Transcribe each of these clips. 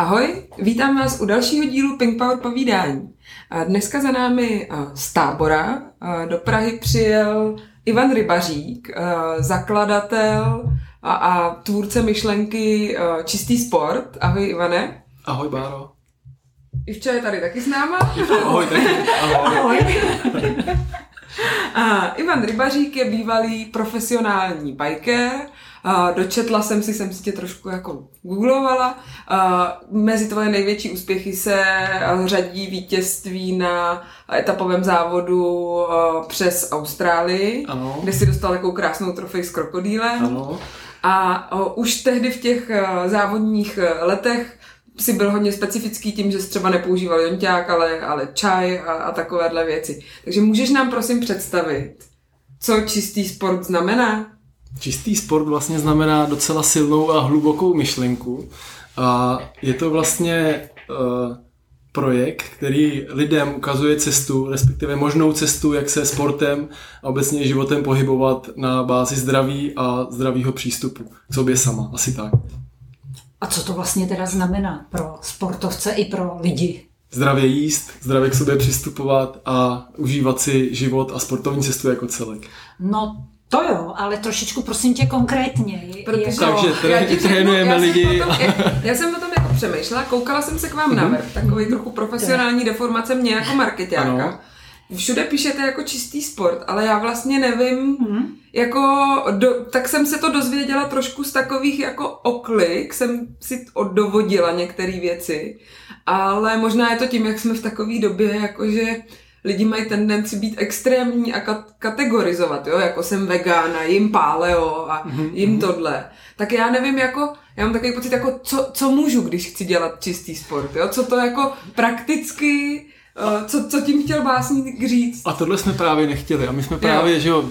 Ahoj, vítám vás u dalšího dílu Pink Power povídání. Dneska za námi z tábora do Prahy přijel Ivan Rybařík, zakladatel a, a tvůrce myšlenky Čistý sport. Ahoj Ivane. Ahoj Báro. Ivča je tady taky s náma. Ahoj taky. Ahoj. Ahoj. A Ivan Rybařík je bývalý profesionální biker, Uh, dočetla jsem si, jsem si tě trošku jako googlovala. Uh, mezi tvoje největší úspěchy se řadí vítězství na etapovém závodu uh, přes Austrálii, ano. kde si dostal takovou krásnou trofej s krokodýlem. Ano. A uh, už tehdy v těch uh, závodních letech si byl hodně specifický tím, že jsi třeba nepoužíval jonťák, ale, ale čaj a, a takovéhle věci. Takže můžeš nám prosím představit, co čistý sport znamená? Čistý sport vlastně znamená docela silnou a hlubokou myšlenku. A je to vlastně uh, projekt, který lidem ukazuje cestu, respektive možnou cestu, jak se sportem a obecně životem pohybovat na bázi zdraví a zdravého přístupu k sobě sama. Asi tak. A co to vlastně teda znamená pro sportovce i pro lidi? Zdravě jíst, zdravě k sobě přistupovat a užívat si život a sportovní cestu jako celek. No to jo, ale trošičku prosím tě konkrétně. Protože jako, Takže trénujeme lidi. Potom, já, já jsem o tom jako přemýšlela, koukala jsem se k vám na mhm. web, takový trochu profesionální deformace mě jako marketáka. Všude píšete jako čistý sport, ale já vlastně nevím, hmm. jako, do, tak jsem se to dozvěděla trošku z takových jako oklik, jsem si oddovodila některé věci, ale možná je to tím, jak jsme v takové době, jakože lidi mají tendenci být extrémní a kategorizovat, jo, jako jsem vegána, jim paleo a mm-hmm. jim tohle. Tak já nevím, jako, já mám takový pocit, jako, co, co můžu, když chci dělat čistý sport, jo, co to jako prakticky co, co tím chtěl básník říct? A tohle jsme právě nechtěli. A my jsme právě, jo. že jo,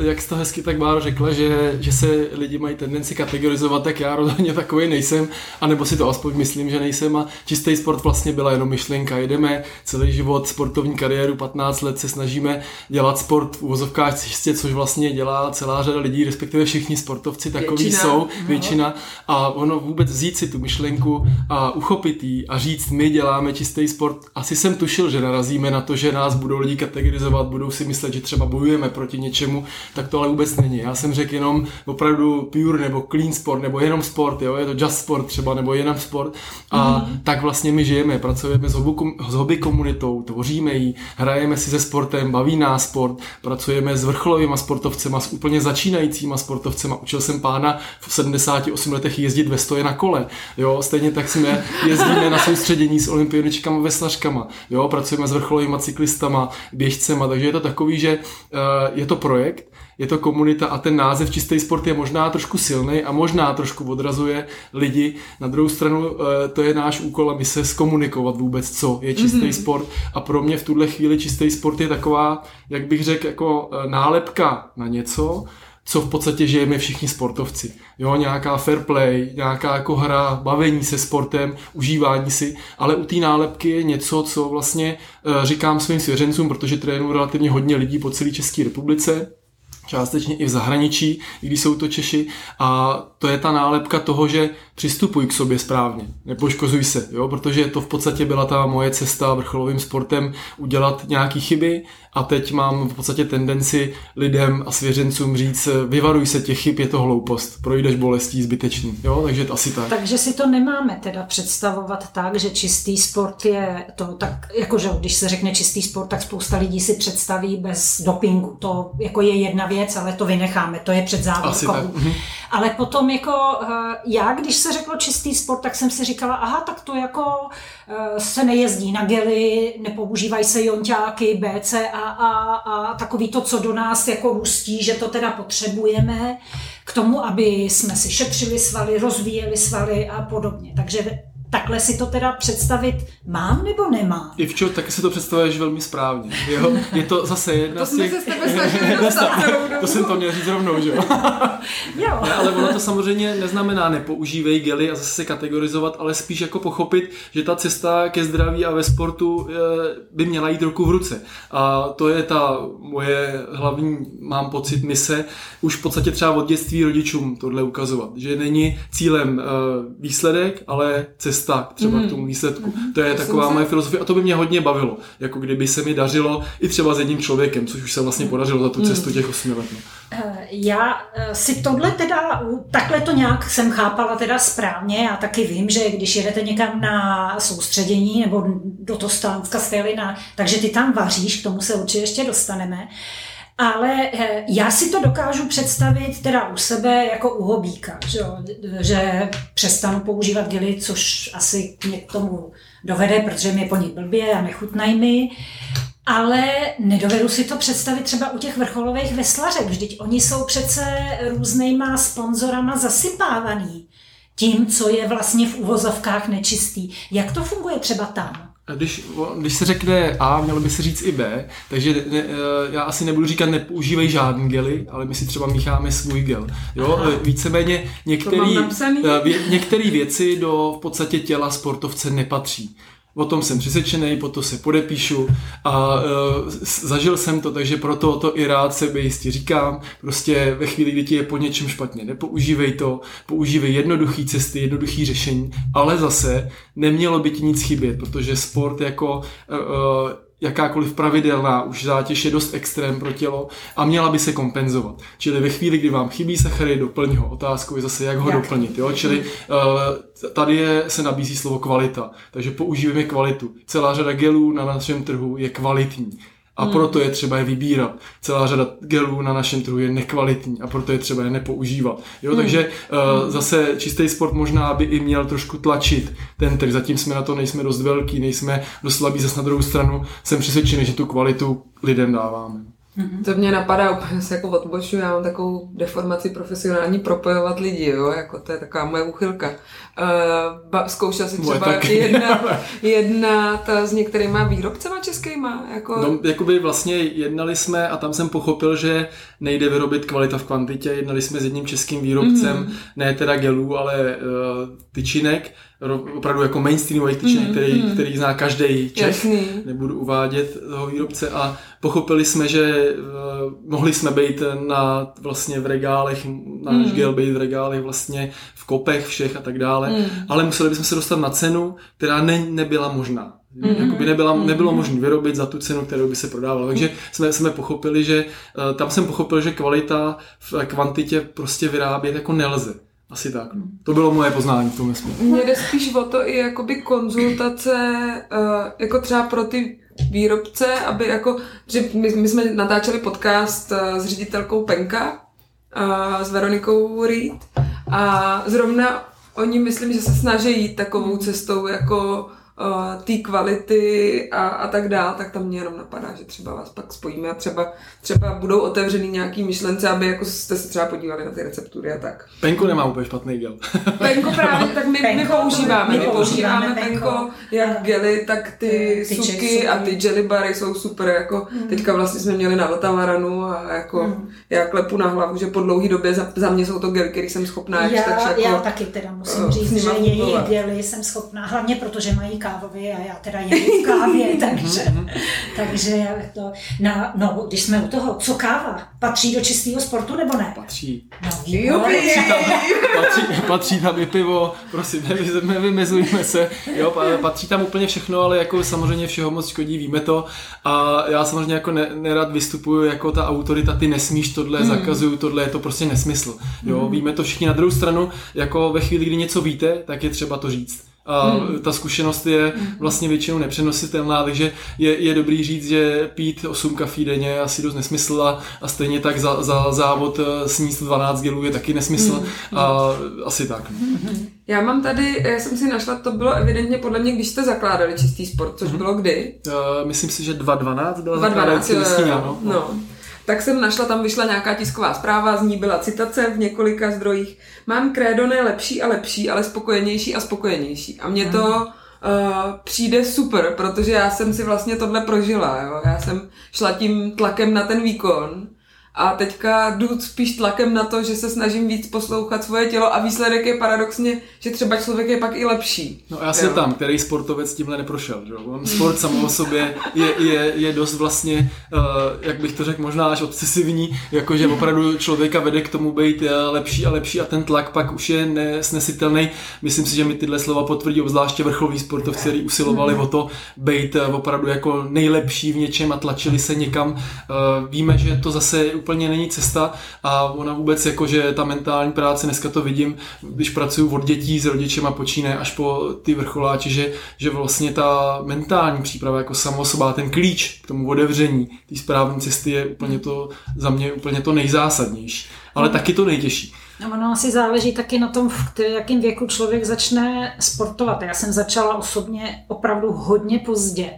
jak jsi to hezky tak Báro řekla, že, že se lidi mají tendenci kategorizovat, tak já rozhodně takový nejsem, anebo si to aspoň myslím, že nejsem. A čistý sport vlastně byla jenom myšlenka. Jedeme celý život, sportovní kariéru, 15 let se snažíme dělat sport v uvozovkách čistě, což vlastně dělá celá řada lidí, respektive všichni sportovci takový většina. jsou, většina. A ono vůbec vzít si tu myšlenku a uchopit ji a říct, my děláme čistý sport, asi jsem tušil, že narazíme na to, že nás budou lidi kategorizovat, budou si myslet, že třeba bojujeme proti něčemu, tak to ale vůbec není. Já jsem řekl jenom opravdu pure nebo clean sport, nebo jenom sport, jo? je to just sport třeba, nebo jenom sport. A mm. tak vlastně my žijeme, pracujeme s hobby, s hobby komunitou, tvoříme ji, hrajeme si se sportem, baví nás sport, pracujeme s vrcholovými sportovcema, s úplně začínajícíma sportovcema. Učil jsem pána v 78 letech jezdit ve stoje na kole. Jo? Stejně tak jsme jezdíme na soustředění s olympioničkama veslařkama. Jo? Pracujeme s vrcholovými cyklistama, běžcema, takže je to takový, že eh, je to projekt, je to komunita a ten název Čistý sport je možná trošku silný a možná trošku odrazuje lidi. Na druhou stranu eh, to je náš úkol a my se zkomunikovat vůbec, co je čistý mm-hmm. sport a pro mě v tuhle chvíli čistý sport je taková, jak bych řekl, jako eh, nálepka na něco, co v podstatě žijeme všichni sportovci. Jo, nějaká fair play, nějaká jako hra, bavení se sportem, užívání si, ale u té nálepky je něco, co vlastně e, říkám svým svěřencům, protože trénuju relativně hodně lidí po celé České republice, částečně i v zahraničí, i když jsou to Češi. A to je ta nálepka toho, že přistupuj k sobě správně, nepoškozuj se, jo? protože to v podstatě byla ta moje cesta vrcholovým sportem udělat nějaký chyby a teď mám v podstatě tendenci lidem a svěřencům říct, vyvaruj se těch chyb, je to hloupost, projdeš bolestí zbytečný, jo? takže to asi tak. Takže si to nemáme teda představovat tak, že čistý sport je to tak, jakože když se řekne čistý sport, tak spousta lidí si představí bez dopingu, to jako je jedna věc, ale to vynecháme, to je před závodkou. Mhm. Ale potom jako eh, já, když se řeklo čistý sport, tak jsem si říkala, aha, tak to jako eh, se nejezdí na gely, nepoužívají se jonťáky, BCA a, a takový to, co do nás jako hustí, že to teda potřebujeme k tomu, aby jsme si šetřili svaly, rozvíjeli svaly a podobně. Takže takhle si to teda představit mám nebo nemám? Ivčo, taky si to představuješ velmi správně. Jo? Je to zase jedna to z těch... To jsme se s tebe dostat To jsem to měl říct rovnou, že jo? jo. Ne, ale ono to samozřejmě neznamená nepoužívej gely a zase se kategorizovat, ale spíš jako pochopit, že ta cesta ke zdraví a ve sportu eh, by měla jít ruku v ruce. A to je ta moje hlavní, mám pocit, mise, už v podstatě třeba od dětství rodičům tohle ukazovat. Že není cílem eh, výsledek, ale cesta cesta třeba mm. k tomu výsledku. Mm. To je taková moje filozofie a to by mě hodně bavilo, jako kdyby se mi dařilo i třeba s jedním člověkem, což už se vlastně podařilo za tu mm. cestu těch 8 let. No. Eh, já eh, si tohle teda, takhle to nějak jsem chápala teda správně a taky vím, že když jedete někam na soustředění nebo do Tostánska z takže ty tam vaříš, k tomu se určitě ještě dostaneme. Ale eh, já si to dokážu představit teda u sebe jako u hobíka, že, že přestanu používat gily, což asi mě k tomu dovede, protože mě po ní blbě a nechutnají mi. Ale nedovedu si to představit třeba u těch vrcholových veslařek. Vždyť oni jsou přece různýma sponzorama zasypávaný tím, co je vlastně v uvozovkách nečistý. Jak to funguje třeba tam? Když, když se řekne A, mělo by se říct i B, takže ne, já asi nebudu říkat nepoužívej žádný gely, ale my si třeba mícháme svůj gel. Jo? Aha. Víceméně některé věci do v podstatě těla sportovce nepatří o tom jsem přesvědčený, potom se podepíšu. A uh, zažil jsem to, takže proto to i rád sebejistě říkám. Prostě ve chvíli, kdy ti je po něčem špatně, nepoužívej to, používej jednoduché cesty, jednoduché řešení, ale zase nemělo by ti nic chybět, protože sport jako uh, jakákoliv pravidelná už zátěž je dost extrém pro tělo a měla by se kompenzovat. Čili ve chvíli, kdy vám chybí sachary, doplň ho. Otázkou je zase, jak ho jak? doplnit. Jo? Čili uh, tady je, se nabízí slovo kvalita. Takže používáme kvalitu. Celá řada gelů na našem trhu je kvalitní. A hmm. proto je třeba je vybírat. Celá řada gelů na našem trhu je nekvalitní a proto je třeba je nepoužívat. Jo, hmm. takže uh, zase čistý sport možná by i měl trošku tlačit ten trh. Zatím jsme na to nejsme dost velký, nejsme dost slabí. Zase na druhou stranu jsem přesvědčený, že tu kvalitu lidem dáváme. Mm-hmm. To mě napadá, úplně se jako odboču, já mám takovou deformaci profesionální propojovat lidi, jo, jako to je taková moje uchylka. Uh, ba, zkoušela si třeba jedna, jedna ta s některýma výrobcema českýma, jako... No, jakoby vlastně jednali jsme a tam jsem pochopil, že nejde vyrobit kvalita v kvantitě, jednali jsme s jedním českým výrobcem, mm-hmm. ne teda gelů, ale uh, tyčinek, opravdu jako mainstreamový tyčinek, mm, který, mm. který zná každý Čech. Jasný. Nebudu uvádět toho výrobce a pochopili jsme, že uh, mohli jsme být na vlastně v regálech, náš mm. gel být v regálech vlastně v kopech všech a tak dále, mm. ale museli bychom se dostat na cenu, která ne, nebyla možná. Mm-hmm. Jakoby nebyla, mm-hmm. nebylo možné vyrobit za tu cenu, kterou by se prodávalo. Takže jsme, jsme pochopili, že uh, tam jsem pochopil, že kvalita v kvantitě prostě vyrábět jako nelze. Asi tak. No. To bylo moje poznání v tom směru. Mně jde spíš o to i jakoby konzultace, uh, jako třeba pro ty výrobce, aby jako, že my, my jsme natáčeli podcast uh, s ředitelkou Penka, uh, s Veronikou Reed a zrovna oni myslím, že se snaží jít takovou cestou jako uh, té kvality a, a tak dál, tak tam mě jenom napadá, že třeba vás pak spojíme a třeba, třeba budou otevřený nějaký myšlence, aby jako jste se třeba podívali na ty receptury a tak. Penko nemá úplně špatný gel. Penko právě, tak my, penko, my používáme, my používáme penko, penko jak gely, tak ty, ty suky a ty jelly bary jsou super, jako mm. teďka vlastně jsme měli na Vltavaranu a jako mm. já klepu na hlavu, že po dlouhé době za, za mě jsou to gely, které jsem schopná já, tak jako, já taky teda musím říct, že jejich gely jsem schopná, hlavně protože mají kávovi a já teda jem v kávě, takže, takže to, na, no, když jsme u toho, co káva? Patří do čistého sportu nebo ne? Patří. No, jo, patří, tam, patří, patří tam i pivo, prosím, nevymezujme se, jo, patří tam úplně všechno, ale jako samozřejmě všeho moc škodí, víme to a já samozřejmě jako ne, nerad vystupuju jako ta autorita, ty nesmíš tohle, hmm. zakazuju tohle, je to prostě nesmysl, jo, hmm. víme to všichni na druhou stranu, jako ve chvíli, kdy něco víte, tak je třeba to říct a hmm. ta zkušenost je hmm. vlastně většinou nepřenositelná, takže je, je dobrý říct, že pít 8 kafí denně je asi dost nesmysl a, a stejně tak za, za závod eh, sníst 12 gelů je taky nesmysl hmm. a asi tak. No. Já mám tady, já jsem si našla, to bylo evidentně podle mě, když jste zakládali čistý sport, což hmm. bylo kdy? Uh, myslím si, že 2012 byla 2012, listina, no. no tak jsem našla, tam vyšla nějaká tisková zpráva, z ní byla citace v několika zdrojích. Mám krédo ne lepší a lepší, ale spokojenější a spokojenější. A mně to uh, přijde super, protože já jsem si vlastně tohle prožila. Jo? Já jsem šla tím tlakem na ten výkon a teďka jdu spíš tlakem na to, že se snažím víc poslouchat svoje tělo a výsledek je paradoxně, že třeba člověk je pak i lepší. No já jsem tam, který sportovec tímhle neprošel. Že? On sport samo o sobě je, je, je dost vlastně, uh, jak bych to řekl, možná až obsesivní, jakože opravdu člověka vede k tomu být uh, lepší a lepší a ten tlak pak už je nesnesitelný. Myslím si, že mi tyhle slova potvrdí obzvláště vrcholoví sportovci, kteří usilovali o to být uh, opravdu jako nejlepší v něčem a tlačili se někam. Uh, víme, že to zase úplně není cesta a ona vůbec jako, že ta mentální práce, dneska to vidím, když pracuji od dětí s rodičema počíne až po ty vrcholáči, že, že vlastně ta mentální příprava jako samosobá, ten klíč k tomu otevření té správné cesty je úplně to, za mě úplně to nejzásadnější, ale taky to nejtěžší. No, ono asi záleží taky na tom, v jakém věku člověk začne sportovat. Já jsem začala osobně opravdu hodně pozdě.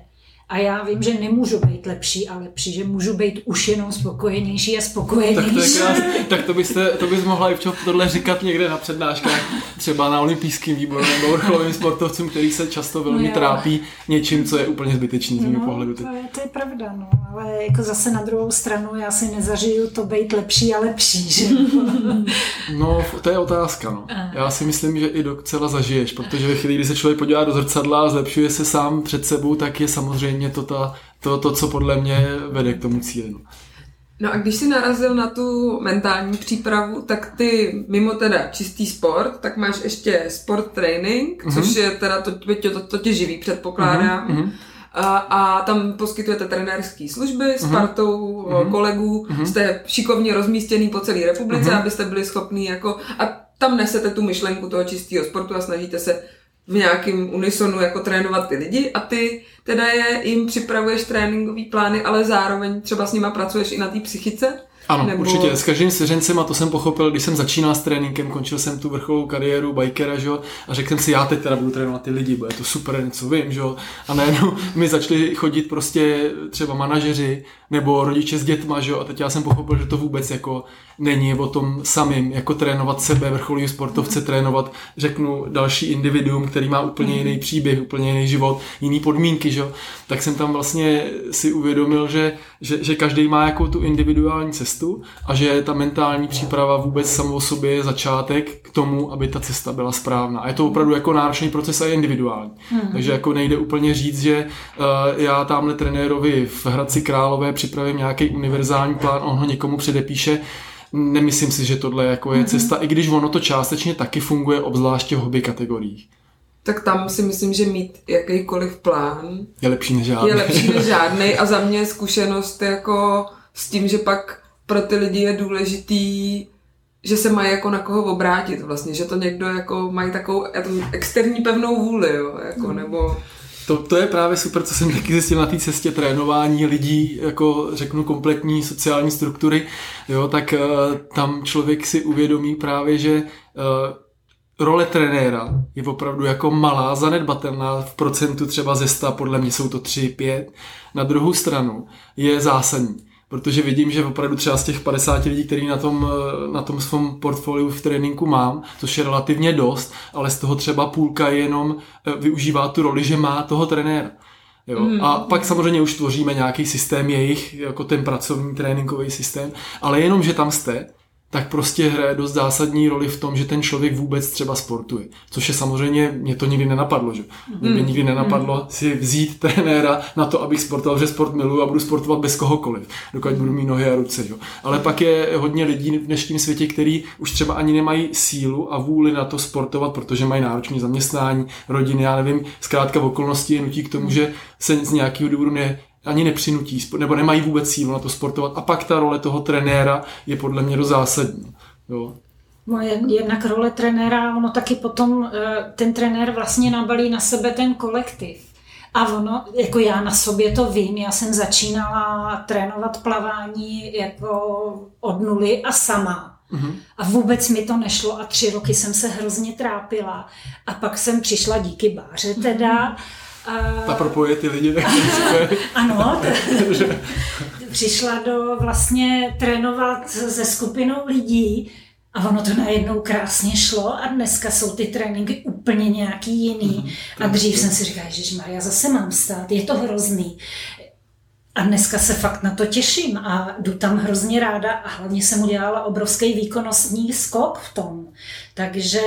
A já vím, že nemůžu být lepší a lepší, že můžu být už jenom spokojenější a spokojenější. Tak to, je krás, tak to byste, to bys mohla i v tohle říkat někde na přednáškách, třeba na olympijském výboru nebo vrcholovým sportovcům, který se často velmi no trápí něčím, co je úplně zbytečný z mého no, pohledu. To je, to je pravda, no. ale jako zase na druhou stranu já si nezažiju to být lepší a lepší, že? no, to je otázka, no. Já si myslím, že i docela zažiješ, protože ve chvíli, kdy se člověk podívá do zrcadla a zlepšuje se sám před sebou, tak je samozřejmě samozřejmě to, ta, to, to, co podle mě vede k tomu cíli. No. No a když jsi narazil na tu mentální přípravu, tak ty mimo teda čistý sport, tak máš ještě sport training, mm-hmm. což je teda, to, to, to, to tě živí, předpokládám. Mm-hmm. A, a tam poskytujete trenérské služby s mm-hmm. partou mm-hmm. kolegů, mm-hmm. jste šikovně rozmístěný po celé republice, mm-hmm. abyste byli schopní jako... A tam nesete tu myšlenku toho čistého sportu a snažíte se v nějakém unisonu jako trénovat ty lidi a ty teda je, jim připravuješ tréninkové plány, ale zároveň třeba s nima pracuješ i na té psychice? Ano, nebo... určitě. S každým svěřencem, a to jsem pochopil, když jsem začínal s tréninkem, končil jsem tu vrcholovou kariéru bikera, že? a řekl jsem si, já teď teda budu trénovat ty lidi, bude to super, něco vím, že? a najednou mi začali chodit prostě třeba manažeři nebo rodiče s dětma, že? a teď já jsem pochopil, že to vůbec jako není o tom samým, jako trénovat sebe, vrcholový sportovce, trénovat, řeknu, další individuum, který má úplně mhm. jiný příběh, úplně jiný život, jiný podmínky, že? tak jsem tam vlastně si uvědomil, že, že, že každý má jako tu individuální cestu a že ta mentální příprava vůbec samou o sobě je začátek k tomu, aby ta cesta byla správná. A je to opravdu jako náročný proces a je individuální. Hmm. Takže jako nejde úplně říct, že uh, já tamhle trenérovi v Hradci Králové připravím nějaký univerzální plán, on ho někomu předepíše, nemyslím si, že tohle jako je mm-hmm. cesta, i když ono to částečně taky funguje, obzvláště v hobby kategoriích. Tak tam si myslím, že mít jakýkoliv plán je lepší než žádný. Je lepší než žádný a za mě zkušenost jako s tím, že pak pro ty lidi je důležitý že se mají jako na koho obrátit vlastně, že to někdo jako mají takovou externí pevnou vůli, jo, jako, mm. nebo to, to je právě super, co jsem taky zjistil na té cestě trénování lidí, jako řeknu kompletní sociální struktury, jo, tak uh, tam člověk si uvědomí právě, že uh, role trenéra je opravdu jako malá, zanedbatelná v procentu třeba ze 100, podle mě jsou to 3, 5. Na druhou stranu je zásadní protože vidím, že opravdu třeba z těch 50 lidí, který na tom, eh, na tom svém portfoliu v tréninku mám, což je relativně dost, ale z toho třeba půlka jenom eh, využívá tu roli, že má toho trenéra. Jo? Mm. A pak samozřejmě už tvoříme nějaký systém jejich, jako ten pracovní tréninkový systém, ale jenom, že tam jste, tak prostě hraje dost zásadní roli v tom, že ten člověk vůbec třeba sportuje. Což je samozřejmě, mě to nikdy nenapadlo, že? Mě by mm. nikdy nenapadlo mm. si vzít trenéra na to, abych sportoval, že sport miluju a budu sportovat bez kohokoliv, dokud budu mít nohy a ruce. Že? Ale pak je hodně lidí v dnešním světě, kteří už třeba ani nemají sílu a vůli na to sportovat, protože mají náročné zaměstnání, rodiny, já nevím, zkrátka v okolnosti nutí k tomu, že se z nějakého důvodu ne, ani nepřinutí, nebo nemají vůbec sílu na to sportovat. A pak ta role toho trenéra je podle mě do zásadní. Jo. No, jednak role trenéra, ono taky potom eh, ten trenér vlastně nabalí na sebe ten kolektiv. A ono, jako já na sobě to vím, já jsem začínala trénovat plavání jako od nuly a sama. Mm-hmm. A vůbec mi to nešlo a tři roky jsem se hrozně trápila. A pak jsem přišla díky Báře teda, mm-hmm ta propojuje ty lidi. Ano, přišla do vlastně trénovat se skupinou lidí a ono to najednou krásně šlo a dneska jsou ty tréninky úplně nějaký jiný. Mm, a dřív jsem si říkala, že Maria, zase mám stát, je to hrozný. A dneska se fakt na to těším a jdu tam hrozně ráda a hlavně jsem udělala obrovský výkonnostní skok v tom. Takže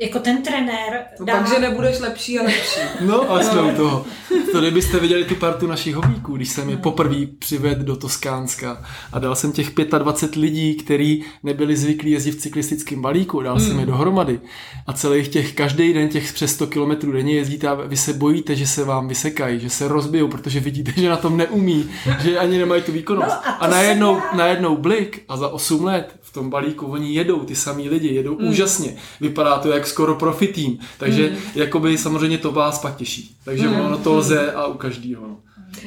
jako ten trenér... No dá... Takže nebudeš lepší a lepší. No a jsme u toho. To kdybyste viděli tu partu našich hovíků, když jsem je no. poprvé přivedl do Toskánska a dal jsem těch 25 lidí, kteří nebyli zvyklí jezdit v cyklistickém balíku, dal jsem je hmm. dohromady a celých těch, každý den těch přes 100 km denně jezdíte a vy se bojíte, že se vám vysekají, že se rozbijou, protože vidíte, že na tom neumí, že ani nemají tu výkonnost. No a, a najednou, dá... najednou blik a za 8 let v tom balíku oni jedou, ty samý lidi, jedou mm. úžasně. Vypadá to jak skoro profi tým, takže mm. jakoby samozřejmě to vás pak těší. Takže mm. ono to lze a u každého. No.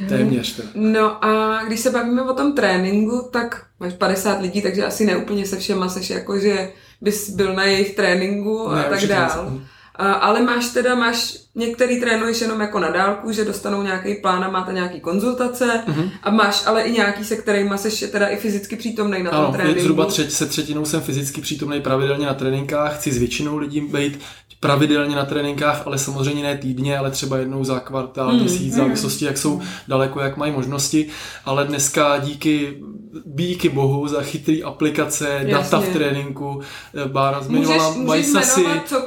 Téměř. Tak. No a když se bavíme o tom tréninku, tak máš 50 lidí, takže asi neúplně se všema seš jako, že bys byl na jejich tréninku ne, a tak dál. Ale máš teda, máš, některý trénuješ jenom jako na dálku, že dostanou nějaký plán a máte nějaký konzultace uh-huh. a máš ale i nějaký, se kterými jsi teda i fyzicky přítomný na tom ano, tréninku. zhruba třetí, se třetinou jsem fyzicky přítomný pravidelně na tréninkách, chci s většinou lidí být pravidelně na tréninkách, ale samozřejmě ne týdně, ale třeba jednou za kvartál, mm, měsíc, v závislosti, jak jsou daleko, jak mají možnosti. Ale dneska díky, díky bohu za chytrý aplikace, Jasně. data v tréninku, eh, Bára zmiňovala MySasy,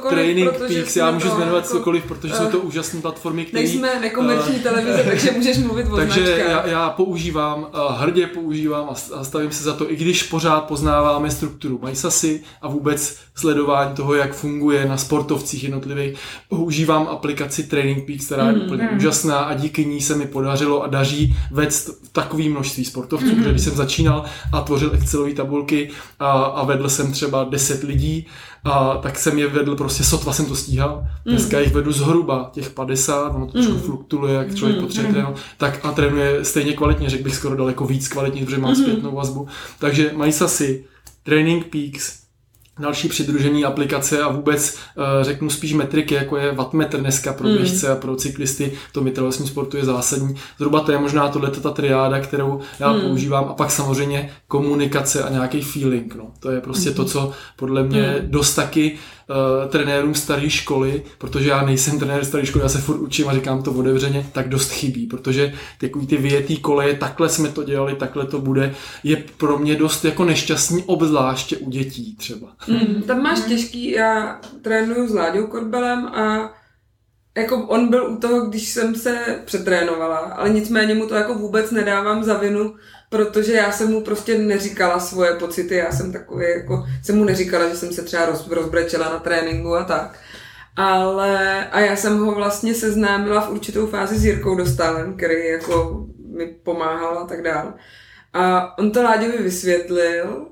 Training Peaks, já můžu zmenovat jako, cokoliv, protože uh, jsou to úžasné platformy, které... Nejsme nekomerční uh, televize, takže můžeš mluvit o Takže já, já používám, uh, hrdě používám a stavím se za to, i když pořád poznáváme strukturu MySasy a vůbec sledování toho, jak funguje na sportovcích jednotlivých. Používám aplikaci Training Peaks, která je mm, úplně mm. úžasná a díky ní se mi podařilo a daří vést takové množství sportovců, mm. protože když jsem začínal a tvořil Excelové tabulky a, a vedl jsem třeba 10 lidí, a tak jsem je vedl, prostě sotva jsem to stíhal. Mm. Dneska jich vedu zhruba těch 50, ono to trošku mm. fluktuuje, jak člověk mm. potřebuje trénovat, tak a trénuje stejně kvalitně, řekl bych skoro daleko víc kvalitně, protože mám mm. zpětnou vazbu. Takže mají si Training Peaks, další přidružený aplikace a vůbec eh, řeknu spíš metriky, jako je wattmetr dneska pro hmm. běžce mm. a pro cyklisty, to mi sportu je zásadní. Zhruba to je možná tohle ta triáda, kterou já mm. používám a pak samozřejmě komunikace a nějaký feeling. No. To je prostě mm. to, co podle mě mm. dost taky uh, trenérům staré školy, protože já nejsem trenér staré školy, já se furt učím a říkám to otevřeně, tak dost chybí, protože takový ty vyjetý koleje, takhle jsme to dělali, takhle to bude, je pro mě dost jako nešťastný, obzvláště u dětí třeba. Mm, tam máš těžký, já trénuju s Láďou Korbelem a jako on byl u toho, když jsem se přetrénovala, ale nicméně mu to jako vůbec nedávám za vinu, protože já jsem mu prostě neříkala svoje pocity, já jsem takový, jako, jsem mu neříkala, že jsem se třeba roz, rozbrečela na tréninku a tak. Ale, a já jsem ho vlastně seznámila v určitou fázi s Jirkou Dostalem, který jako mi pomáhal a tak dále. A on to Láďovi vysvětlil,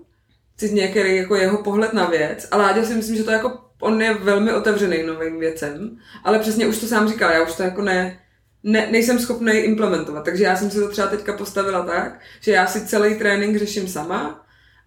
cít nějaký jako jeho pohled na věc. A Láďa si myslím, že to jako, on je velmi otevřený novým věcem, ale přesně už to sám říkal, já už to jako ne, ne, nejsem schopný implementovat. Takže já jsem si to třeba teďka postavila tak, že já si celý trénink řeším sama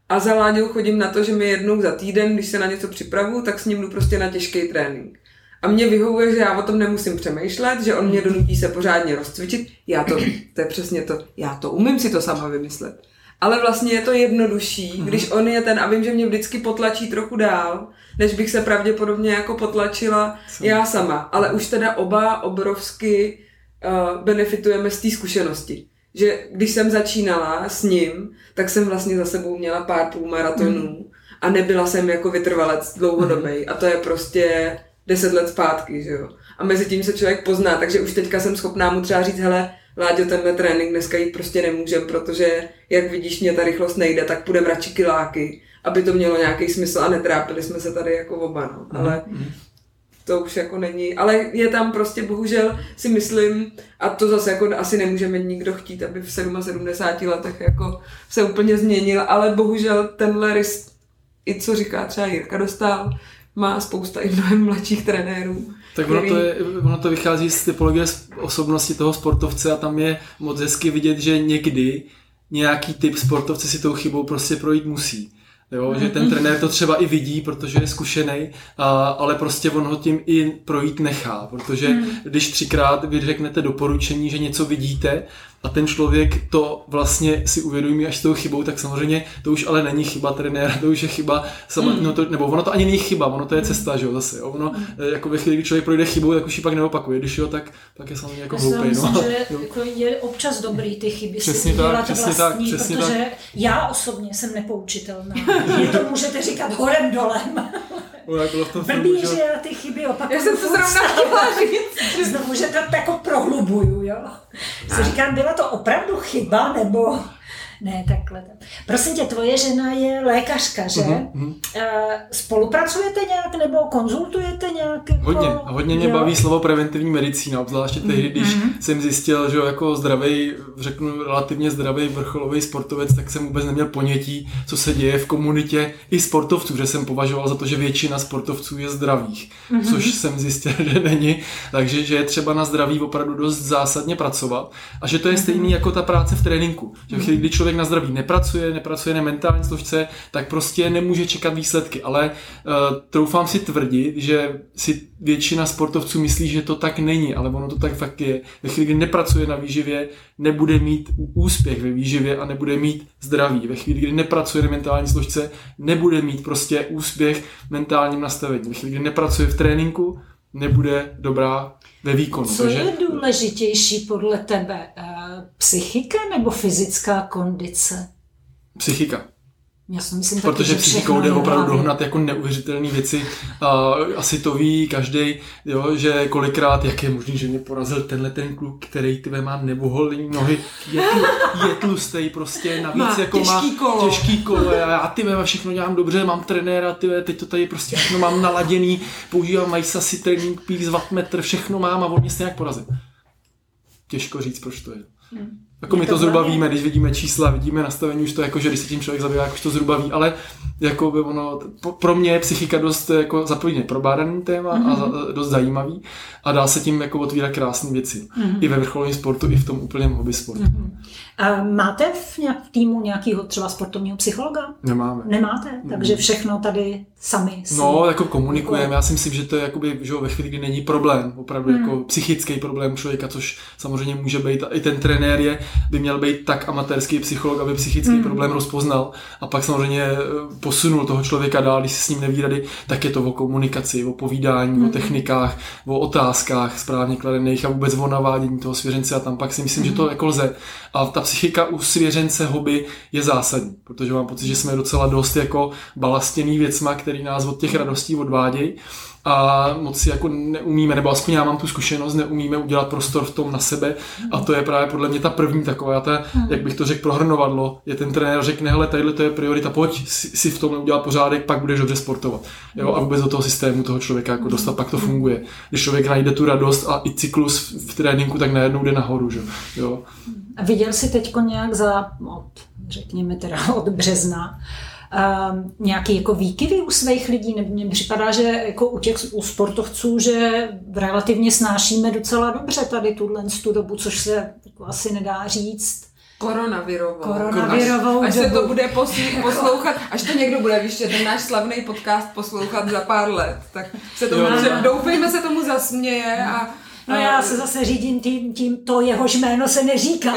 a za Láďou chodím na to, že mi jednou za týden, když se na něco připravu, tak s ním jdu prostě na těžký trénink. A mě vyhovuje, že já o tom nemusím přemýšlet, že on mě donutí se pořádně rozcvičit. Já to, to je přesně to, já to umím si to sama vymyslet. Ale vlastně je to jednodušší, mm-hmm. když on je ten a vím, že mě vždycky potlačí trochu dál, než bych se pravděpodobně jako potlačila já sama. Ale už teda oba obrovsky uh, benefitujeme z té zkušenosti. Že když jsem začínala s ním, tak jsem vlastně za sebou měla pár půlmaratonů mm. a nebyla jsem jako vytrvalec dlouhodobý. Mm. A to je prostě deset let zpátky, že jo. A mezi tím se člověk pozná, takže už teďka jsem schopná mu třeba říct, hele, Láďo, tenhle trénink dneska jít prostě nemůžem, protože jak vidíš, mě ta rychlost nejde, tak půjdem radši kiláky, aby to mělo nějaký smysl a netrápili jsme se tady jako oba, no. Ale mm to už jako není, ale je tam prostě bohužel si myslím, a to zase jako asi nemůžeme nikdo chtít, aby v 77 letech jako se úplně změnil, ale bohužel tenhle rys, i co říká třeba Jirka Dostal, má spousta i mnohem mladších trenérů. Tak ono, to je, ono to vychází z typologie osobnosti toho sportovce a tam je moc hezky vidět, že někdy nějaký typ sportovce si tou chybou prostě projít musí. Jo, že ten trenér to třeba i vidí, protože je zkušený, ale prostě on ho tím i projít nechá, protože hmm. když třikrát vy řeknete doporučení, že něco vidíte, a ten člověk to vlastně si uvědomí až s tou chybou, tak samozřejmě to už ale není chyba trenéra, to už je chyba, sama, mm. no to, nebo ono to ani není chyba, ono to je cesta, že jo, zase. Jo? Ono, mm. jako ve chvíli, kdy člověk projde chybou, tak už ji pak neopakuje, když jo, tak, tak je samozřejmě jako hloupý. No. Myslím, že jako je občas dobrý ty chyby přesně si tak, přesně vlastní, tak, přesně protože tak. já osobně jsem nepoučitelná. Mě to můžete říkat horem dolem. Blbý, že já ty chyby opakuju. Já jsem to zrovna chtěla říct. Znovu, že to jako prohlubuju, jo. Si říkám, byla to opravdu chyba, nebo... Ne, takhle. Prosím tě, tvoje žena je lékařka, že? Uh-huh. Spolupracujete nějak nebo konzultujete nějak? Jako... Hodně. Hodně mě jo. baví slovo preventivní medicína, obzvláště tehdy, když uh-huh. jsem zjistil, že jako zdravý, řeknu relativně zdravý vrcholový sportovec, tak jsem vůbec neměl ponětí, co se děje v komunitě i sportovců, že jsem považoval za to, že většina sportovců je zdravých, uh-huh. což jsem zjistil, že není. Takže že je třeba na zdraví opravdu dost zásadně pracovat a že to je stejný jako ta práce v tréninku. Že chvíli, kdy člověk na zdraví nepracuje, nepracuje na mentální složce, tak prostě nemůže čekat výsledky. Ale uh, troufám si tvrdit, že si většina sportovců myslí, že to tak není, ale ono to tak fakt je. Ve chvíli, kdy nepracuje na výživě, nebude mít úspěch ve výživě a nebude mít zdraví. Ve chvíli, kdy nepracuje na mentální složce, nebude mít prostě úspěch mentálním nastavení. Ve chvíli, kdy nepracuje v tréninku, nebude dobrá ve výkonu. Co takže... je důležitější podle tebe? Eh, psychika nebo fyzická kondice? Psychika. Já si myslím Protože taky, psychikou jde opravdu dohnat jako neuvěřitelné věci. A asi to ví každý, že kolikrát, jak je možný, že mě porazil tenhle ten kluk, který ty má nevoholný nohy, je, tlu, je tlustý prostě, navíc má jako těžký má kolo. těžký kolo. A já ty všechno dělám dobře, mám trenéra, ty teď to tady prostě všechno mám naladěný, používám Majsa si trénink, pík, wattmetr, všechno mám a on mě stejně porazil. Těžko říct, proč to je. Hmm. Jako my to zhruba víme, když vidíme čísla, vidíme nastavení, už to jako, že když se tím člověk zabývá, jak už to zhruba ví, ale jako by ono, pro mě je psychika dost jako zapojeně probádaný téma mm-hmm. a mhm. dost zajímavý a dá se tím jako otvírat krásné věci. Mm-hmm. I ve vrcholovém sportu, i v tom úplném hobby sportu. Mm-hmm. A máte v, nějak, v týmu nějakého třeba sportovního psychologa? Nemáme. Nemáte? Mm-hmm. Takže všechno tady sami si... No, jako komunikujeme. Já si myslím, že to je jakoby, že ve chvíli, kdy není problém, opravdu mm. jako psychický problém člověka, což samozřejmě může být, i ten trenér je, by měl být tak amatérský psycholog, aby psychický mm. problém rozpoznal a pak samozřejmě eh, posunul toho člověka dál, když si s ním neví rady, tak je to o komunikaci, o povídání, mm. o hmm. technikách, o otázkách správně kladených a vůbec o navádění toho svěřence a tam pak si myslím, mm. že to hmm. jako lze. A ta psychika u svěřence hobby je zásadní, protože mám pocit, že jsme docela dost jako balastěný věcma, který nás od těch radostí odvádějí a moc si jako neumíme, nebo aspoň já mám tu zkušenost, neumíme udělat prostor v tom na sebe a to je právě podle mě ta první taková, ta, hmm. jak bych to řekl, prohrnovadlo, je ten trenér řekne, hele, tadyhle to je priorita, pojď si v tom udělat pořádek, pak budeš dobře sportovat. Jo, a vůbec do toho systému toho člověka jako dostat, pak to funguje. Když člověk najde tu radost a i cyklus v tréninku, tak najednou jde nahoru. Že? Jo. A viděl jsi teď nějak za, od, řekněme teda od března, uh, nějaký jako výkyvy u svých lidí, nebo mně připadá, že jako u těch u sportovců, že relativně snášíme docela dobře tady tuhle tu dobu, což se jako asi nedá říct. Koronavirovou. Koronavirovou až, až se to bude poslouchat, až to někdo bude, víš, ten náš slavný podcast poslouchat za pár let, tak se tomu, jo, že, doufejme se tomu zasměje a No já se zase řídím tím, tím to jehož jméno se neříká.